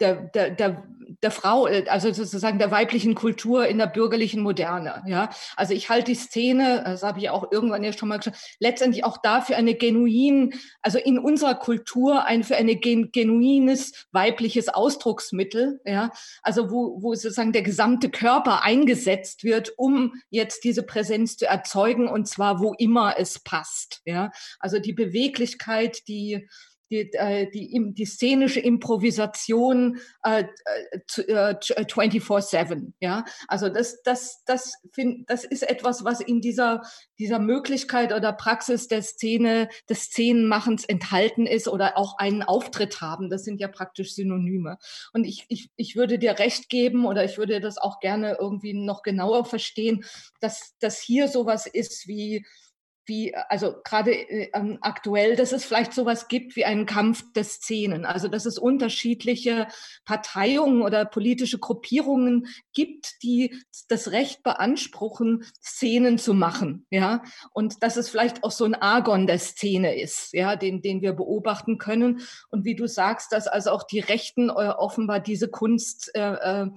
der, der, der, der Frau, also sozusagen der weiblichen Kultur in der bürgerlichen Moderne. Ja, also ich halte die Szene, das habe ich auch irgendwann ja schon mal gesagt, letztendlich auch dafür eine genuin, also in unserer Kultur ein für eine gen, genuines weibliches Ausdrucksmittel. Ja, also wo, wo sozusagen der gesamte Körper eingesetzt wird, um jetzt diese Präsenz zu erzeugen und zwar wo immer es passt. Ja, also die Beweglichkeit, die die, äh, die, die szenische Improvisation äh, 24-7. Äh, ja? Also das, das, das, find, das ist etwas, was in dieser, dieser Möglichkeit oder Praxis der Szene, des Szenenmachens enthalten ist oder auch einen Auftritt haben. Das sind ja praktisch Synonyme. Und ich, ich, ich würde dir recht geben oder ich würde das auch gerne irgendwie noch genauer verstehen, dass, dass hier sowas ist wie wie, also gerade äh, ähm, aktuell, dass es vielleicht sowas gibt wie einen Kampf der Szenen. Also dass es unterschiedliche Parteiungen oder politische Gruppierungen gibt, die das Recht beanspruchen, Szenen zu machen. Ja, und dass es vielleicht auch so ein Argon der Szene ist, ja, den, den wir beobachten können. Und wie du sagst, dass also auch die Rechten äh, offenbar diese Kunst äh, äh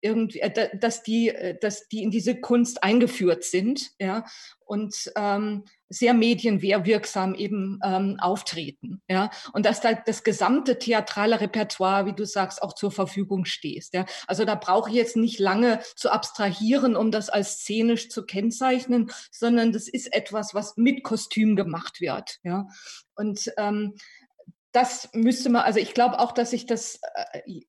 irgendwie, äh, dass die, äh, dass die in diese Kunst eingeführt sind, ja, und ähm, sehr medienwirksam eben ähm, auftreten, ja, und dass da das gesamte theatrale Repertoire, wie du sagst, auch zur Verfügung stehst, ja. Also da brauche ich jetzt nicht lange zu abstrahieren, um das als szenisch zu kennzeichnen, sondern das ist etwas, was mit Kostüm gemacht wird, ja. Und ähm, das müsste man, also ich glaube auch, dass sich das äh,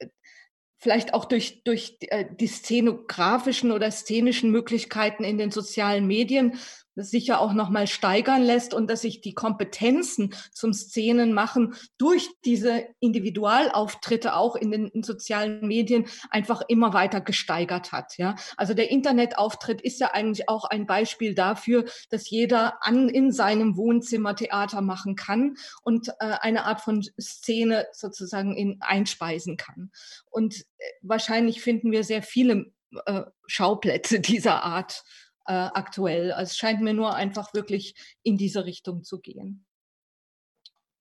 vielleicht auch durch, durch äh, die szenografischen oder szenischen Möglichkeiten in den sozialen Medien sicher auch nochmal steigern lässt und dass sich die Kompetenzen zum Szenenmachen durch diese Individualauftritte auch in den in sozialen Medien einfach immer weiter gesteigert hat. Ja, also der Internetauftritt ist ja eigentlich auch ein Beispiel dafür, dass jeder an in seinem Wohnzimmer Theater machen kann und äh, eine Art von Szene sozusagen in einspeisen kann. Und äh, wahrscheinlich finden wir sehr viele äh, Schauplätze dieser Art äh, aktuell. Also es scheint mir nur einfach wirklich in diese Richtung zu gehen.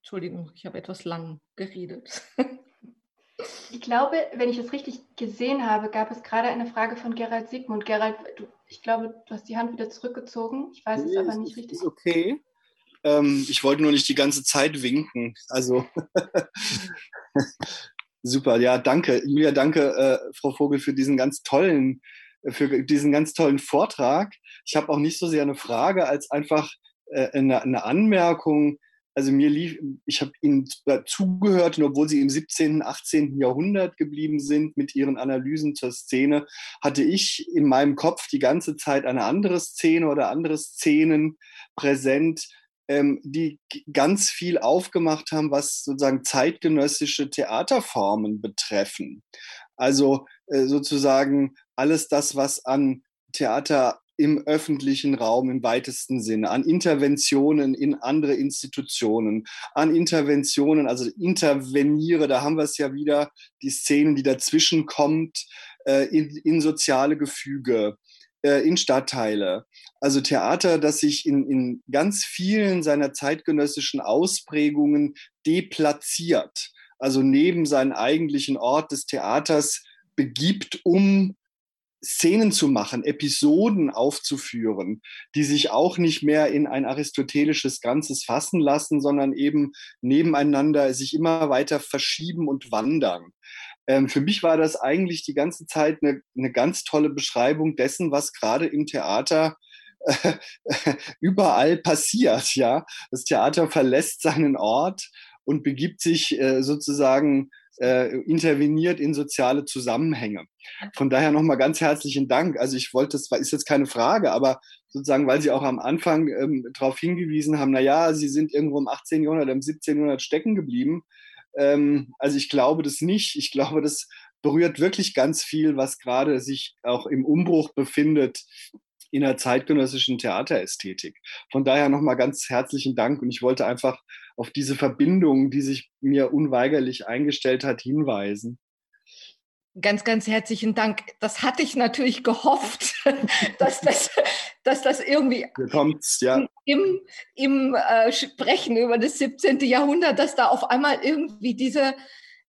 Entschuldigung, ich habe etwas lang geredet. Ich glaube, wenn ich es richtig gesehen habe, gab es gerade eine Frage von Gerald Sigmund. Gerald, du, ich glaube, du hast die Hand wieder zurückgezogen. Ich weiß nee, es aber nicht ist, richtig. Ist okay. Ähm, ich wollte nur nicht die ganze Zeit winken. Also super, ja, danke. Julia, danke, äh, Frau Vogel, für diesen ganz tollen, für diesen ganz tollen Vortrag. Ich habe auch nicht so sehr eine Frage als einfach äh, eine, eine Anmerkung also mir lief, ich habe ihnen zugehört, und obwohl sie im 17., 18. Jahrhundert geblieben sind mit ihren Analysen zur Szene, hatte ich in meinem Kopf die ganze Zeit eine andere Szene oder andere Szenen präsent, ähm, die ganz viel aufgemacht haben, was sozusagen zeitgenössische Theaterformen betreffen. Also äh, sozusagen alles das, was an Theater im öffentlichen Raum im weitesten Sinne, an Interventionen in andere Institutionen, an Interventionen, also interveniere, da haben wir es ja wieder, die Szenen, die dazwischen kommt, äh, in, in soziale Gefüge, äh, in Stadtteile. Also Theater, das sich in, in ganz vielen seiner zeitgenössischen Ausprägungen deplatziert, also neben seinen eigentlichen Ort des Theaters begibt, um Szenen zu machen, Episoden aufzuführen, die sich auch nicht mehr in ein aristotelisches Ganzes fassen lassen, sondern eben nebeneinander sich immer weiter verschieben und wandern. Ähm, für mich war das eigentlich die ganze Zeit eine, eine ganz tolle Beschreibung dessen, was gerade im Theater überall passiert. Ja, das Theater verlässt seinen Ort und begibt sich äh, sozusagen äh, interveniert in soziale Zusammenhänge. Von daher nochmal ganz herzlichen Dank. Also ich wollte, das ist jetzt keine Frage, aber sozusagen, weil Sie auch am Anfang ähm, darauf hingewiesen haben, na ja, Sie sind irgendwo im 18. Jahrhundert, im 17. Jahrhundert stecken geblieben. Ähm, also ich glaube das nicht. Ich glaube, das berührt wirklich ganz viel, was gerade sich auch im Umbruch befindet in der zeitgenössischen Theaterästhetik. Von daher nochmal ganz herzlichen Dank und ich wollte einfach auf diese Verbindung, die sich mir unweigerlich eingestellt hat, hinweisen. Ganz, ganz herzlichen Dank. Das hatte ich natürlich gehofft, dass das, dass das irgendwie ja. im, im äh, Sprechen über das 17. Jahrhundert, dass da auf einmal irgendwie diese,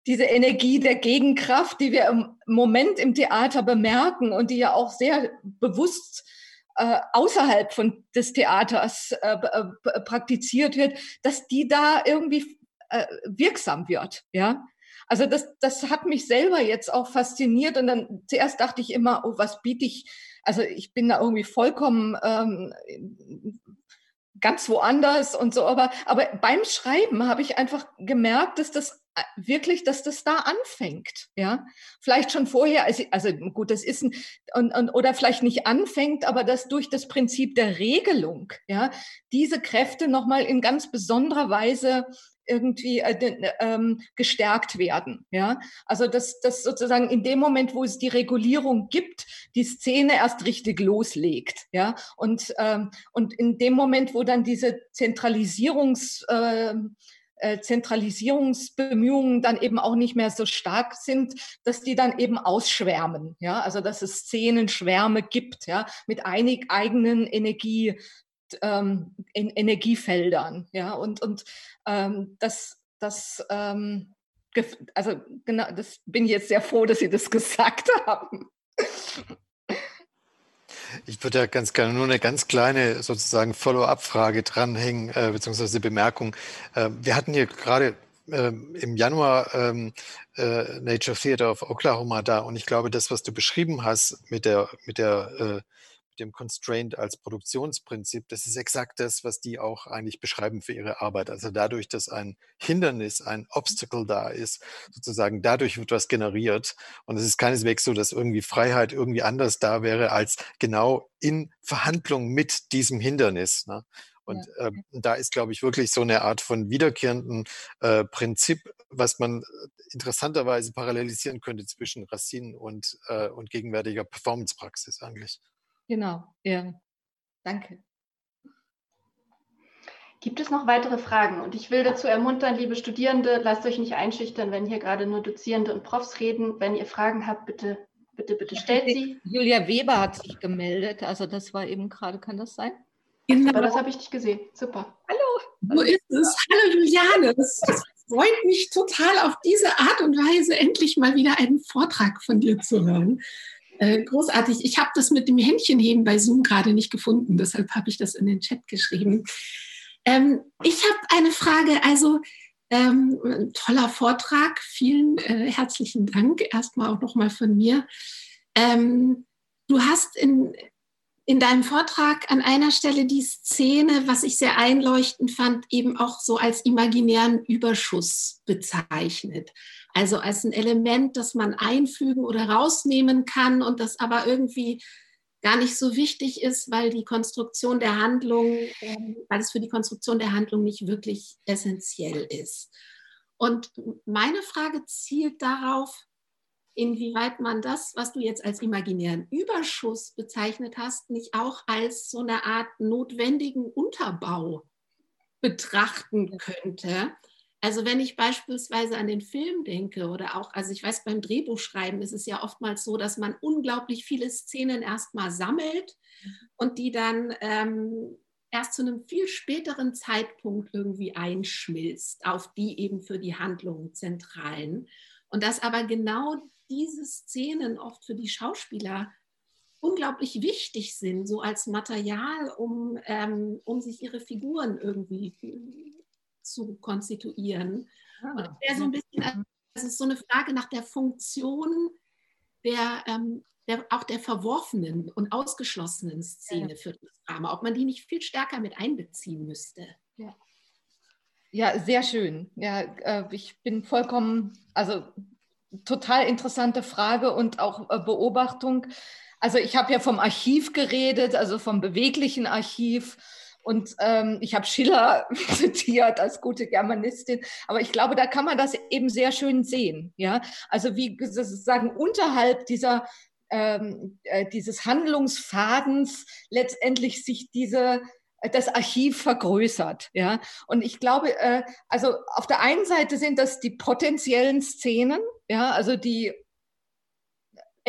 diese Energie der Gegenkraft, die wir im Moment im Theater bemerken und die ja auch sehr bewusst äh, außerhalb von des Theaters äh, äh, praktiziert wird, dass die da irgendwie äh, wirksam wird, ja. Also das, das hat mich selber jetzt auch fasziniert und dann zuerst dachte ich immer, oh, was biete ich? Also ich bin da irgendwie vollkommen ähm, ganz woanders und so, aber, aber beim Schreiben habe ich einfach gemerkt, dass das äh, wirklich, dass das da anfängt, ja. Vielleicht schon vorher, also, also gut, das ist ein, und, und, oder vielleicht nicht anfängt, aber dass durch das Prinzip der Regelung, ja, diese Kräfte nochmal in ganz besonderer Weise irgendwie äh, ähm, gestärkt werden. Ja? Also dass, dass sozusagen in dem Moment, wo es die Regulierung gibt, die Szene erst richtig loslegt. Ja? Und, ähm, und in dem Moment, wo dann diese Zentralisierungs... Äh, äh, Zentralisierungsbemühungen dann eben auch nicht mehr so stark sind, dass die dann eben ausschwärmen, ja, also dass es Szenenschwärme gibt, ja, mit einig eigenen Energie, ähm, in Energiefeldern, ja, und und ähm, das das ähm, also genau, das bin ich jetzt sehr froh, dass Sie das gesagt haben. Ich würde ja ganz gerne nur eine ganz kleine sozusagen Follow-up-Frage dranhängen, äh, beziehungsweise Bemerkung. Äh, wir hatten hier gerade äh, im Januar ähm, äh, Nature Theater of Oklahoma da und ich glaube, das, was du beschrieben hast mit der, mit der äh, dem Constraint als Produktionsprinzip, das ist exakt das, was die auch eigentlich beschreiben für ihre Arbeit. Also dadurch, dass ein Hindernis, ein Obstacle da ist, sozusagen dadurch wird was generiert. Und es ist keineswegs so, dass irgendwie Freiheit irgendwie anders da wäre als genau in Verhandlung mit diesem Hindernis. Ne? Und äh, da ist, glaube ich, wirklich so eine Art von wiederkehrenden äh, Prinzip, was man interessanterweise parallelisieren könnte zwischen Racine und, äh, und gegenwärtiger Performancepraxis eigentlich. Genau, ja. Danke. Gibt es noch weitere Fragen? Und ich will dazu ermuntern, liebe Studierende, lasst euch nicht einschüchtern, wenn hier gerade nur Dozierende und Profs reden. Wenn ihr Fragen habt, bitte, bitte, bitte stellt sie. Julia Weber hat sich gemeldet. Also das war eben gerade, kann das sein? Genau. Super, das habe ich nicht gesehen. Super. Hallo. Wo ist es? Hallo Juliane. freut mich total auf diese Art und Weise endlich mal wieder einen Vortrag von dir zu hören. Äh, großartig. Ich habe das mit dem Händchenheben bei Zoom gerade nicht gefunden, deshalb habe ich das in den Chat geschrieben. Ähm, ich habe eine Frage. Also ähm, toller Vortrag. Vielen äh, herzlichen Dank. Erstmal auch nochmal von mir. Ähm, du hast in, in deinem Vortrag an einer Stelle die Szene, was ich sehr einleuchtend fand, eben auch so als imaginären Überschuss bezeichnet. Also als ein Element, das man einfügen oder rausnehmen kann und das aber irgendwie gar nicht so wichtig ist, weil die Konstruktion der Handlung, ähm, weil es für die Konstruktion der Handlung nicht wirklich essentiell ist. Und meine Frage zielt darauf, inwieweit man das, was du jetzt als imaginären Überschuss bezeichnet hast, nicht auch als so eine Art notwendigen Unterbau betrachten könnte, also wenn ich beispielsweise an den Film denke oder auch, also ich weiß, beim Drehbuchschreiben ist es ja oftmals so, dass man unglaublich viele Szenen erstmal sammelt und die dann ähm, erst zu einem viel späteren Zeitpunkt irgendwie einschmilzt, auf die eben für die Handlung zentralen. Und dass aber genau diese Szenen oft für die Schauspieler unglaublich wichtig sind, so als Material, um, ähm, um sich ihre Figuren irgendwie zu konstituieren. Ah, und es wäre so ein bisschen, das ist so eine Frage nach der Funktion der, ähm, der, auch der verworfenen und ausgeschlossenen Szene ja. für das Drama, ob man die nicht viel stärker mit einbeziehen müsste. Ja, ja sehr schön. Ja, äh, ich bin vollkommen, also total interessante Frage und auch äh, Beobachtung. Also ich habe ja vom Archiv geredet, also vom beweglichen Archiv und ähm, ich habe Schiller zitiert als gute Germanistin, aber ich glaube, da kann man das eben sehr schön sehen. Ja, also wie sozusagen unterhalb dieser ähm, äh, dieses Handlungsfadens letztendlich sich diese das Archiv vergrößert, ja. Und ich glaube, äh, also auf der einen Seite sind das die potenziellen Szenen, ja, also die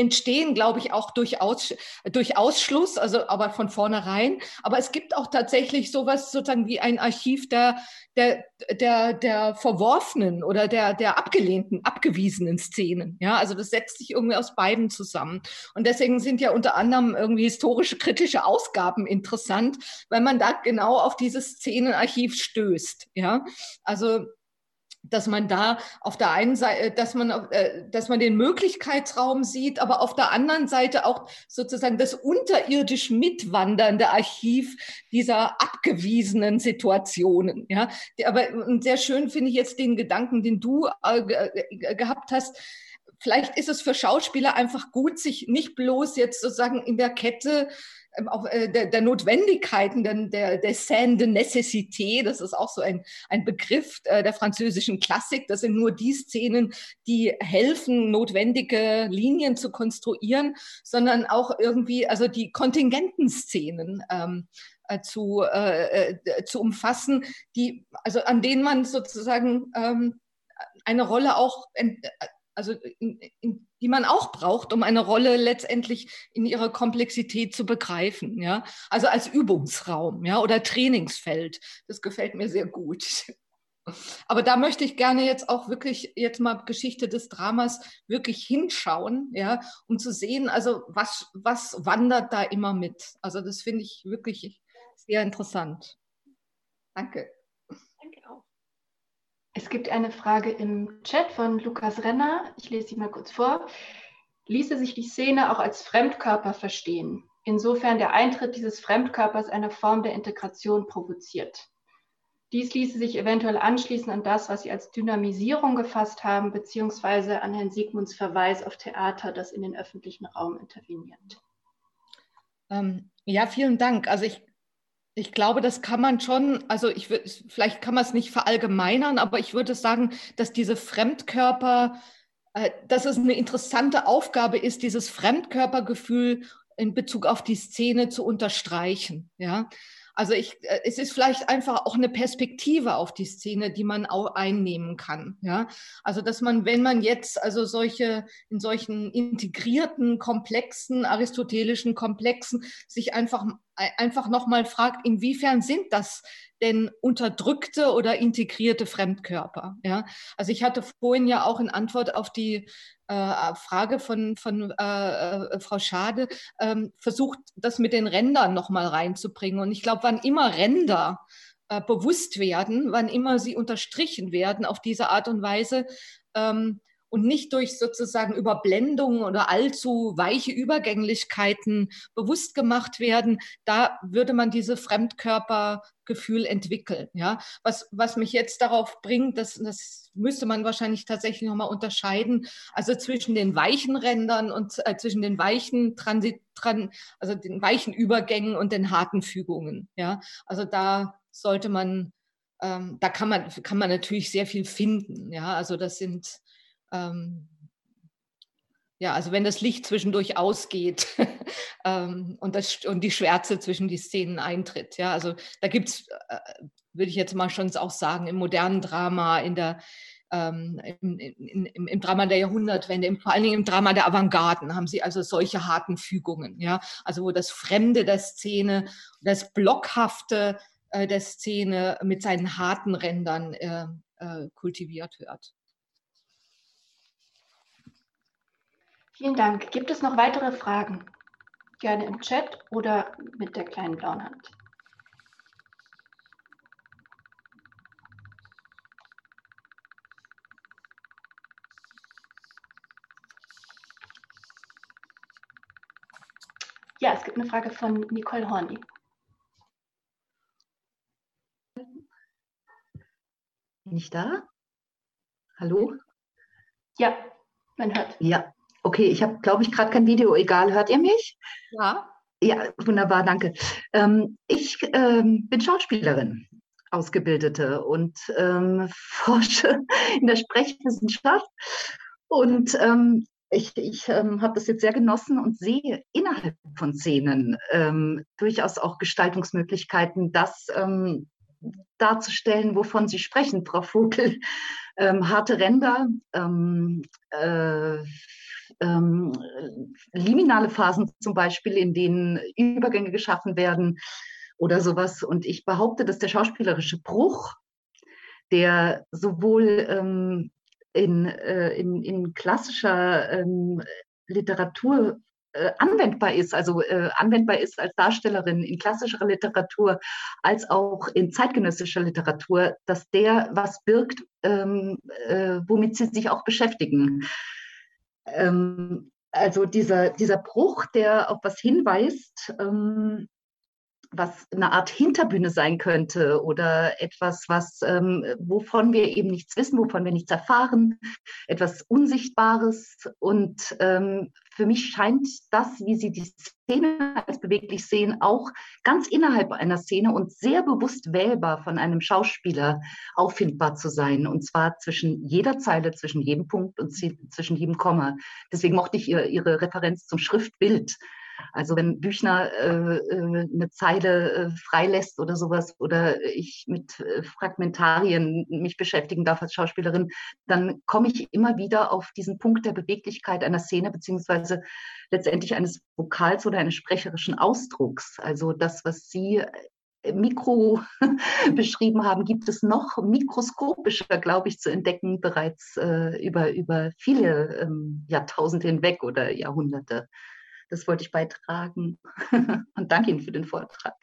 entstehen, glaube ich, auch durch, Aus, durch Ausschluss, also aber von vornherein. Aber es gibt auch tatsächlich sowas sozusagen wie ein Archiv der, der, der, der verworfenen oder der, der abgelehnten, abgewiesenen Szenen. Ja, also das setzt sich irgendwie aus beiden zusammen. Und deswegen sind ja unter anderem irgendwie historische kritische Ausgaben interessant, weil man da genau auf dieses Szenenarchiv stößt. Ja, also dass man da auf der einen Seite, äh, dass man, äh, dass man den Möglichkeitsraum sieht, aber auf der anderen Seite auch sozusagen das unterirdisch mitwandernde Archiv dieser abgewiesenen Situationen. Ja, aber sehr schön finde ich jetzt den Gedanken, den du äh, gehabt hast. Vielleicht ist es für Schauspieler einfach gut, sich nicht bloß jetzt sozusagen in der Kette auch, äh, der, der Notwendigkeiten, der, der, der Scène de Nécessité, das ist auch so ein, ein Begriff äh, der französischen Klassik. Das sind nur die Szenen, die helfen, notwendige Linien zu konstruieren, sondern auch irgendwie, also die kontingenten Szenen. Ähm, äh, zu, äh, zu umfassen, die, also an denen man sozusagen ähm, eine Rolle auch ent, also in, in, die man auch braucht, um eine Rolle letztendlich in ihrer Komplexität zu begreifen, ja. Also als Übungsraum, ja, oder Trainingsfeld. Das gefällt mir sehr gut. Aber da möchte ich gerne jetzt auch wirklich jetzt mal Geschichte des Dramas wirklich hinschauen, ja, um zu sehen, also was, was wandert da immer mit. Also das finde ich wirklich sehr interessant. Danke. Es gibt eine Frage im Chat von Lukas Renner. Ich lese sie mal kurz vor. Ließe sich die Szene auch als Fremdkörper verstehen, insofern der Eintritt dieses Fremdkörpers eine Form der Integration provoziert. Dies ließe sich eventuell anschließen an das, was Sie als Dynamisierung gefasst haben, beziehungsweise an Herrn Siegmunds Verweis auf Theater, das in den öffentlichen Raum interveniert. Ähm, ja, vielen Dank. Also ich ich glaube, das kann man schon, also ich würde, vielleicht kann man es nicht verallgemeinern, aber ich würde sagen, dass diese Fremdkörper, äh, dass es eine interessante Aufgabe ist, dieses Fremdkörpergefühl in Bezug auf die Szene zu unterstreichen. Ja, also ich, äh, es ist vielleicht einfach auch eine Perspektive auf die Szene, die man auch einnehmen kann. Ja, also dass man, wenn man jetzt also solche in solchen integrierten, komplexen, aristotelischen Komplexen sich einfach einfach nochmal fragt, inwiefern sind das denn unterdrückte oder integrierte Fremdkörper? Ja, also ich hatte vorhin ja auch in Antwort auf die äh, Frage von, von äh, äh, Frau Schade ähm, versucht, das mit den Rändern nochmal reinzubringen. Und ich glaube, wann immer Ränder äh, bewusst werden, wann immer sie unterstrichen werden auf diese Art und Weise, ähm, und nicht durch sozusagen Überblendungen oder allzu weiche Übergänglichkeiten bewusst gemacht werden, da würde man diese Fremdkörpergefühl entwickeln. Ja, was, was mich jetzt darauf bringt, das, das müsste man wahrscheinlich tatsächlich nochmal unterscheiden, also zwischen den weichen Rändern und äh, zwischen den weichen Transit, tran, also den weichen Übergängen und den harten Fügungen. Ja, also da sollte man ähm, da kann man, kann man natürlich sehr viel finden. Ja, also das sind ähm, ja, also wenn das Licht zwischendurch ausgeht ähm, und, das, und die Schwärze zwischen die Szenen eintritt. Ja, also da gibt es, äh, würde ich jetzt mal schon auch sagen, im modernen Drama, in der, ähm, im, in, im, im, Drama der Jahrhundertwende, im, vor allen Dingen im Drama der Avantgarden haben sie also solche harten Fügungen, ja, also wo das Fremde der Szene, das Blockhafte äh, der Szene mit seinen harten Rändern äh, äh kultiviert wird. Vielen Dank. Gibt es noch weitere Fragen? Gerne im Chat oder mit der kleinen blauen Hand. Ja, es gibt eine Frage von Nicole Horny. Bin ich da? Hallo? Ja, man hört. Ja, Okay, ich habe, glaube ich, gerade kein Video. Egal, hört ihr mich? Ja. Ja, wunderbar, danke. Ähm, ich ähm, bin Schauspielerin, Ausgebildete und ähm, forsche in der Sprechwissenschaft. Und ähm, ich, ich ähm, habe das jetzt sehr genossen und sehe innerhalb von Szenen ähm, durchaus auch Gestaltungsmöglichkeiten, das darzustellen, wovon Sie sprechen, Frau Vogel. harte Ränder, äh, ähm, liminale Phasen zum Beispiel, in denen Übergänge geschaffen werden oder sowas. Und ich behaupte, dass der schauspielerische Bruch, der sowohl ähm, in, äh, in, in, klassischer ähm, Literatur äh, anwendbar ist, also äh, anwendbar ist als Darstellerin in klassischer Literatur als auch in zeitgenössischer Literatur, dass der was birgt, ähm, äh, womit sie sich auch beschäftigen. Ähm, also dieser, dieser Bruch, der auf was hinweist, ähm, was eine Art Hinterbühne sein könnte oder etwas, was, ähm, wovon wir eben nichts wissen, wovon wir nichts erfahren, etwas Unsichtbares. Und ähm, für mich scheint das, wie Sie die Szene als beweglich sehen, auch ganz innerhalb einer Szene und sehr bewusst wählbar von einem Schauspieler auffindbar zu sein. Und zwar zwischen jeder Zeile, zwischen jedem Punkt und zwischen jedem Komma. Deswegen mochte ich Ihre Referenz zum Schriftbild also wenn Büchner äh, äh, eine Zeile äh, freilässt oder sowas oder ich mit äh, Fragmentarien mich beschäftigen darf als Schauspielerin, dann komme ich immer wieder auf diesen Punkt der Beweglichkeit einer Szene beziehungsweise letztendlich eines Vokals oder eines sprecherischen Ausdrucks. Also das, was Sie äh, Mikro beschrieben haben, gibt es noch mikroskopischer, glaube ich, zu entdecken, bereits äh, über, über viele ähm, Jahrtausende hinweg oder Jahrhunderte. Das wollte ich beitragen und danke Ihnen für den Vortrag.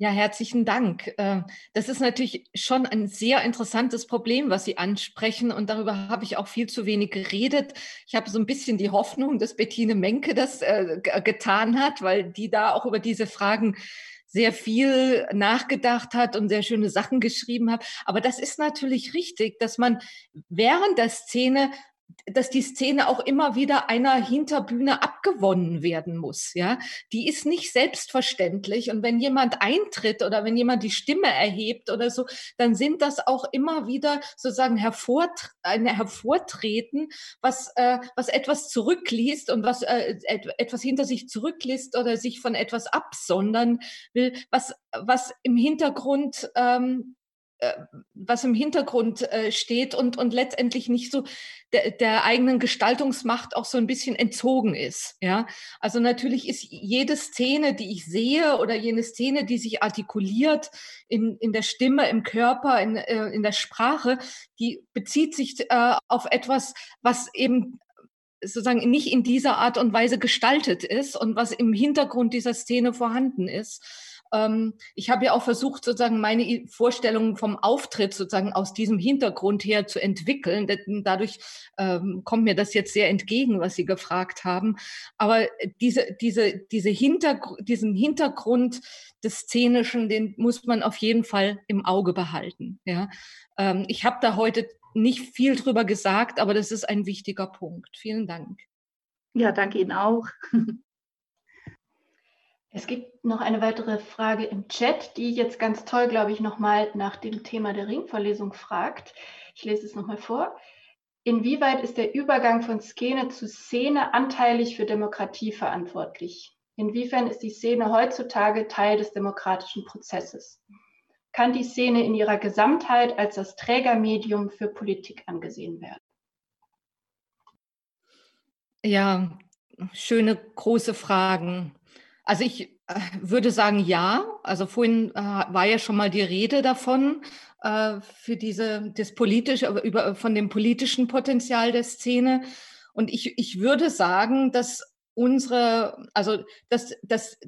Ja, herzlichen Dank. Äh, das ist natürlich schon ein sehr interessantes Problem, was Sie ansprechen. Und darüber habe ich auch viel zu wenig geredet. Ich habe so ein bisschen die Hoffnung, dass Bettine Menke das äh, getan hat, weil die da auch über diese Fragen sehr viel nachgedacht hat und sehr schöne Sachen geschrieben hat. Aber das ist natürlich richtig, dass man während der Szene dass die Szene auch immer wieder einer Hinterbühne abgewonnen werden muss. Ja, die ist nicht selbstverständlich. Und wenn jemand eintritt oder wenn jemand die Stimme erhebt oder so, dann sind das auch immer wieder sozusagen hervort, ein Hervortreten, was, äh, was etwas zurückliest und was äh, etwas hinter sich zurückliest oder sich von etwas absondern will, was, was im Hintergrund ähm, äh, was im Hintergrund äh, steht und, und letztendlich nicht so der, der eigenen Gestaltungsmacht auch so ein bisschen entzogen ist. Ja, also natürlich ist jede Szene, die ich sehe oder jene Szene, die sich artikuliert in, in der Stimme, im Körper, in, äh, in der Sprache, die bezieht sich äh, auf etwas, was eben sozusagen nicht in dieser Art und Weise gestaltet ist und was im Hintergrund dieser Szene vorhanden ist. Ähm, ich habe ja auch versucht, sozusagen meine Vorstellungen vom Auftritt sozusagen aus diesem Hintergrund her zu entwickeln. Dadurch ähm, kommt mir das jetzt sehr entgegen, was Sie gefragt haben. Aber diese, diese, diese Hintergr diesen Hintergrund des Szenischen, den muss man auf jeden Fall im Auge behalten. Ja? Ähm, ich habe da heute nicht viel drüber gesagt, aber das ist ein wichtiger Punkt. Vielen Dank. Ja, danke Ihnen auch. Es gibt noch eine weitere Frage im Chat, die jetzt ganz toll, glaube ich, nochmal nach dem Thema der Ringvorlesung fragt. Ich lese es nochmal vor. Inwieweit ist der Übergang von Szene zu Szene anteilig für Demokratie verantwortlich? Inwiefern ist die Szene heutzutage Teil des demokratischen Prozesses? Kann die Szene in ihrer Gesamtheit als das Trägermedium für Politik angesehen werden? Ja, schöne große Fragen. Also ich äh, würde sagen, ja. Also vorhin äh, war ja schon mal die Rede davon, äh, für diese, das politische, über, von dem politischen Potenzial der Szene. Und ich, ich würde sagen, dass unsere, also dass, dass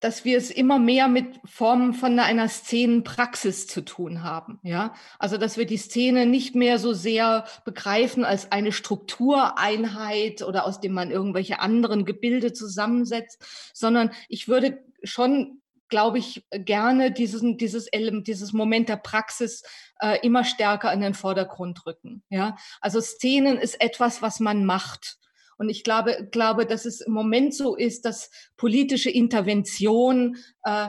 dass wir es immer mehr mit Formen von einer Szenenpraxis zu tun haben. Ja, also dass wir die Szene nicht mehr so sehr begreifen als eine Struktureinheit oder aus dem man irgendwelche anderen Gebilde zusammensetzt, sondern ich würde schon glaube ich, gerne diesen, dieses Element, dieses Moment der Praxis äh, immer stärker in den Vordergrund rücken. Ja, also Szenen ist etwas, was man macht. Und ich glaube, glaube, dass es im Moment so ist, dass politische Intervention äh,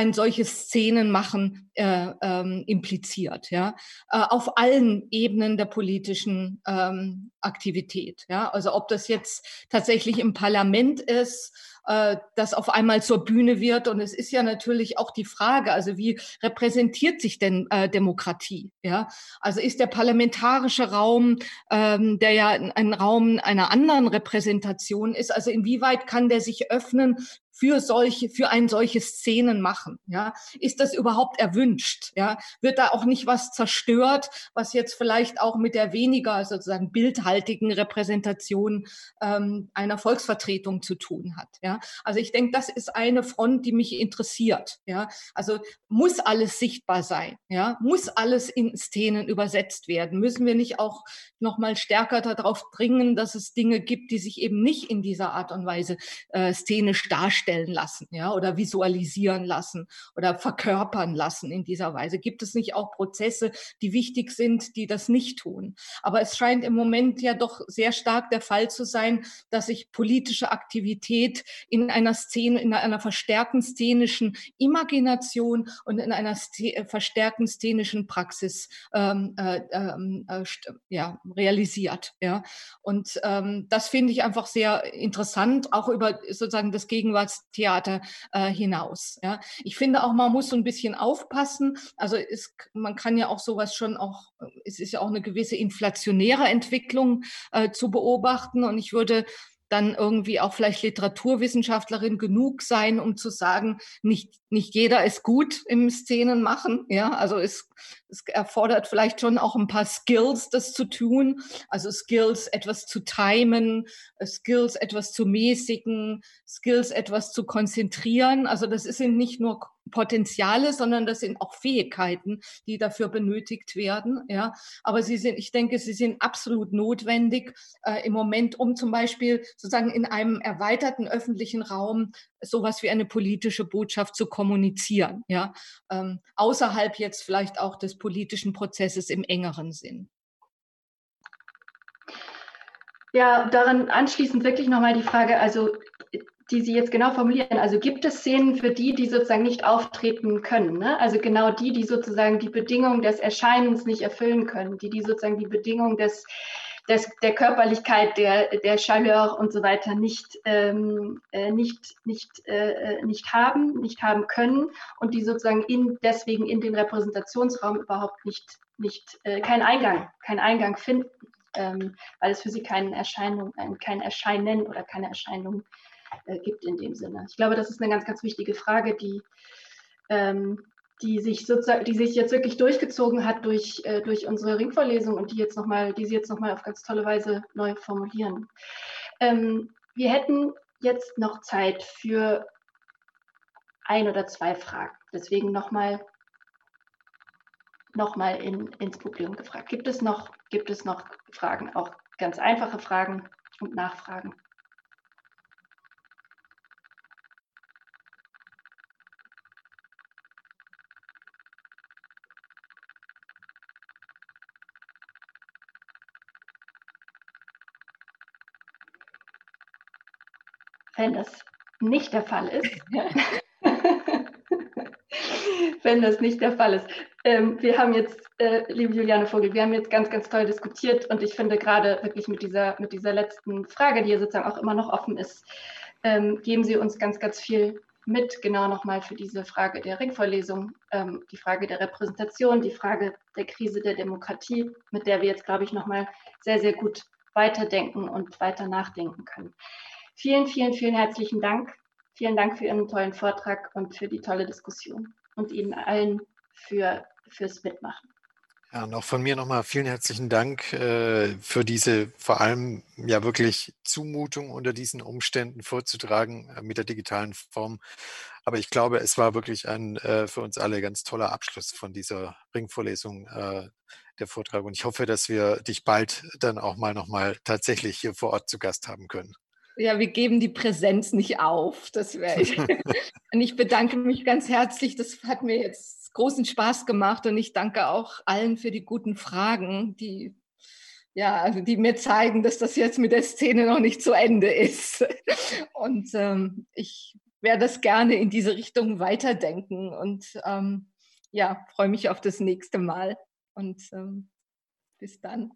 ein solches Szenenmachen äh, ähm, impliziert, ja, äh, auf allen Ebenen der politischen ähm, Aktivität, ja, also ob das jetzt tatsächlich im Parlament ist, äh, das auf einmal zur Bühne wird. Und es ist ja natürlich auch die Frage, also wie repräsentiert sich denn äh, Demokratie? Ja, also ist der parlamentarische Raum, ähm, der ja ein Raum einer anderen Repräsentation ist, also inwieweit kann der sich öffnen für solche, für ein solches Szenen machen? Ja, ist das überhaupt erwünscht? Ja, wird da auch nicht was zerstört, was jetzt vielleicht auch mit der weniger sozusagen bildhaltigen Repräsentation ähm, einer Volksvertretung zu tun hat? Ja, also ich denke, das ist eine Front, die mich interessiert. Ja, also muss alles sichtbar sein? Ja, muss alles in Szenen übersetzt werden? Müssen wir nicht auch noch mal stärker darauf dringen, dass es Dinge gibt, die sich eben nicht in dieser Art und Weise äh, szenisch darstellen? Darstellen lassen, ja, oder visualisieren lassen oder verkörpern lassen in dieser Weise? Gibt es nicht auch Prozesse, die wichtig sind, die das nicht tun? Aber es scheint im Moment ja doch sehr stark der Fall zu sein, dass sich politische Aktivität in einer Szene, in einer verstärkten szenischen Imagination und in einer äh, verstärkten szenischen Praxis ähm, äh, ähm, äh, ja, realisiert. Ja. Und ähm, das finde ich einfach sehr interessant, auch über sozusagen das Gegenwarts Theater äh, hinaus. Ja. Ich finde auch, man muss so ein bisschen aufpassen. Also ist, man kann ja auch sowas schon auch, es ist ja auch eine gewisse inflationäre Entwicklung äh, zu beobachten. Und ich würde dann irgendwie auch vielleicht Literaturwissenschaftlerin genug sein, um zu sagen, nicht, nicht jeder ist gut im Szenen machen. Ja, also es, es erfordert vielleicht schon auch ein paar Skills, das zu tun. Also Skills, etwas zu timen, Skills, etwas zu mäßigen, Skills, etwas zu konzentrieren. Also das sind nicht nur Potenziale, sondern das sind auch Fähigkeiten, die dafür benötigt werden. Ja, aber sie sind, ich denke, sie sind absolut notwendig äh, im Moment, um zum Beispiel sozusagen in einem erweiterten öffentlichen Raum sowas wie eine politische Botschaft zu kommunizieren. Ja, ähm, außerhalb jetzt vielleicht auch des politischen Prozesses im engeren Sinn. Ja, daran anschließend wirklich nochmal die Frage, also die Sie jetzt genau formulieren. Also gibt es Szenen für die, die sozusagen nicht auftreten können? Ne? Also genau die, die sozusagen die Bedingungen des Erscheinens nicht erfüllen können, die die sozusagen die Bedingungen des, des, der Körperlichkeit der, der Chaleur und so weiter nicht, ähm, äh, nicht, nicht, äh, nicht haben, nicht haben können und die sozusagen in, deswegen in den Repräsentationsraum überhaupt nicht, nicht äh, keinen Eingang, keinen Eingang finden, ähm, weil es für sie keine Erscheinung, kein Erscheinen oder keine Erscheinung äh, gibt in dem Sinne. Ich glaube, das ist eine ganz, ganz wichtige Frage, die ähm, die sich sozusagen, die sich jetzt wirklich durchgezogen hat durch, äh, durch unsere Ringvorlesung und die jetzt noch mal, die sie jetzt nochmal auf ganz tolle Weise neu formulieren. Ähm, wir hätten jetzt noch Zeit für ein oder zwei Fragen. Deswegen nochmal noch mal in, ins Publikum gefragt. Gibt es, noch, gibt es noch Fragen, auch ganz einfache Fragen und Nachfragen? Wenn das nicht der Fall ist, wenn das nicht der Fall ist. Ähm, wir haben jetzt, äh, liebe Juliane Vogel, wir haben jetzt ganz, ganz toll diskutiert und ich finde gerade wirklich mit dieser, mit dieser letzten Frage, die ja sozusagen auch immer noch offen ist, ähm, geben Sie uns ganz, ganz viel mit, genau nochmal für diese Frage der Ringvorlesung, ähm, die Frage der Repräsentation, die Frage der Krise der Demokratie, mit der wir jetzt, glaube ich, nochmal sehr, sehr gut weiterdenken und weiter nachdenken können. Vielen, vielen, vielen herzlichen Dank. Vielen Dank für Ihren tollen Vortrag und für die tolle Diskussion und Ihnen allen für, fürs Mitmachen. Ja, und auch von mir nochmal vielen herzlichen Dank äh, für diese vor allem ja wirklich Zumutung unter diesen Umständen vorzutragen äh, mit der digitalen Form. Aber ich glaube, es war wirklich ein äh, für uns alle ganz toller Abschluss von dieser Ringvorlesung, äh, der Vortrag. Und ich hoffe, dass wir dich bald dann auch mal nochmal tatsächlich hier vor Ort zu Gast haben können. Ja, wir geben die Präsenz nicht auf. Das wäre ich. und ich bedanke mich ganz herzlich. Das hat mir jetzt großen Spaß gemacht und ich danke auch allen für die guten Fragen, die ja, also die mir zeigen, dass das jetzt mit der Szene noch nicht zu Ende ist. Und ähm, ich werde das gerne in diese Richtung weiterdenken und ähm, ja, freue mich auf das nächste Mal. Und ähm, bis dann.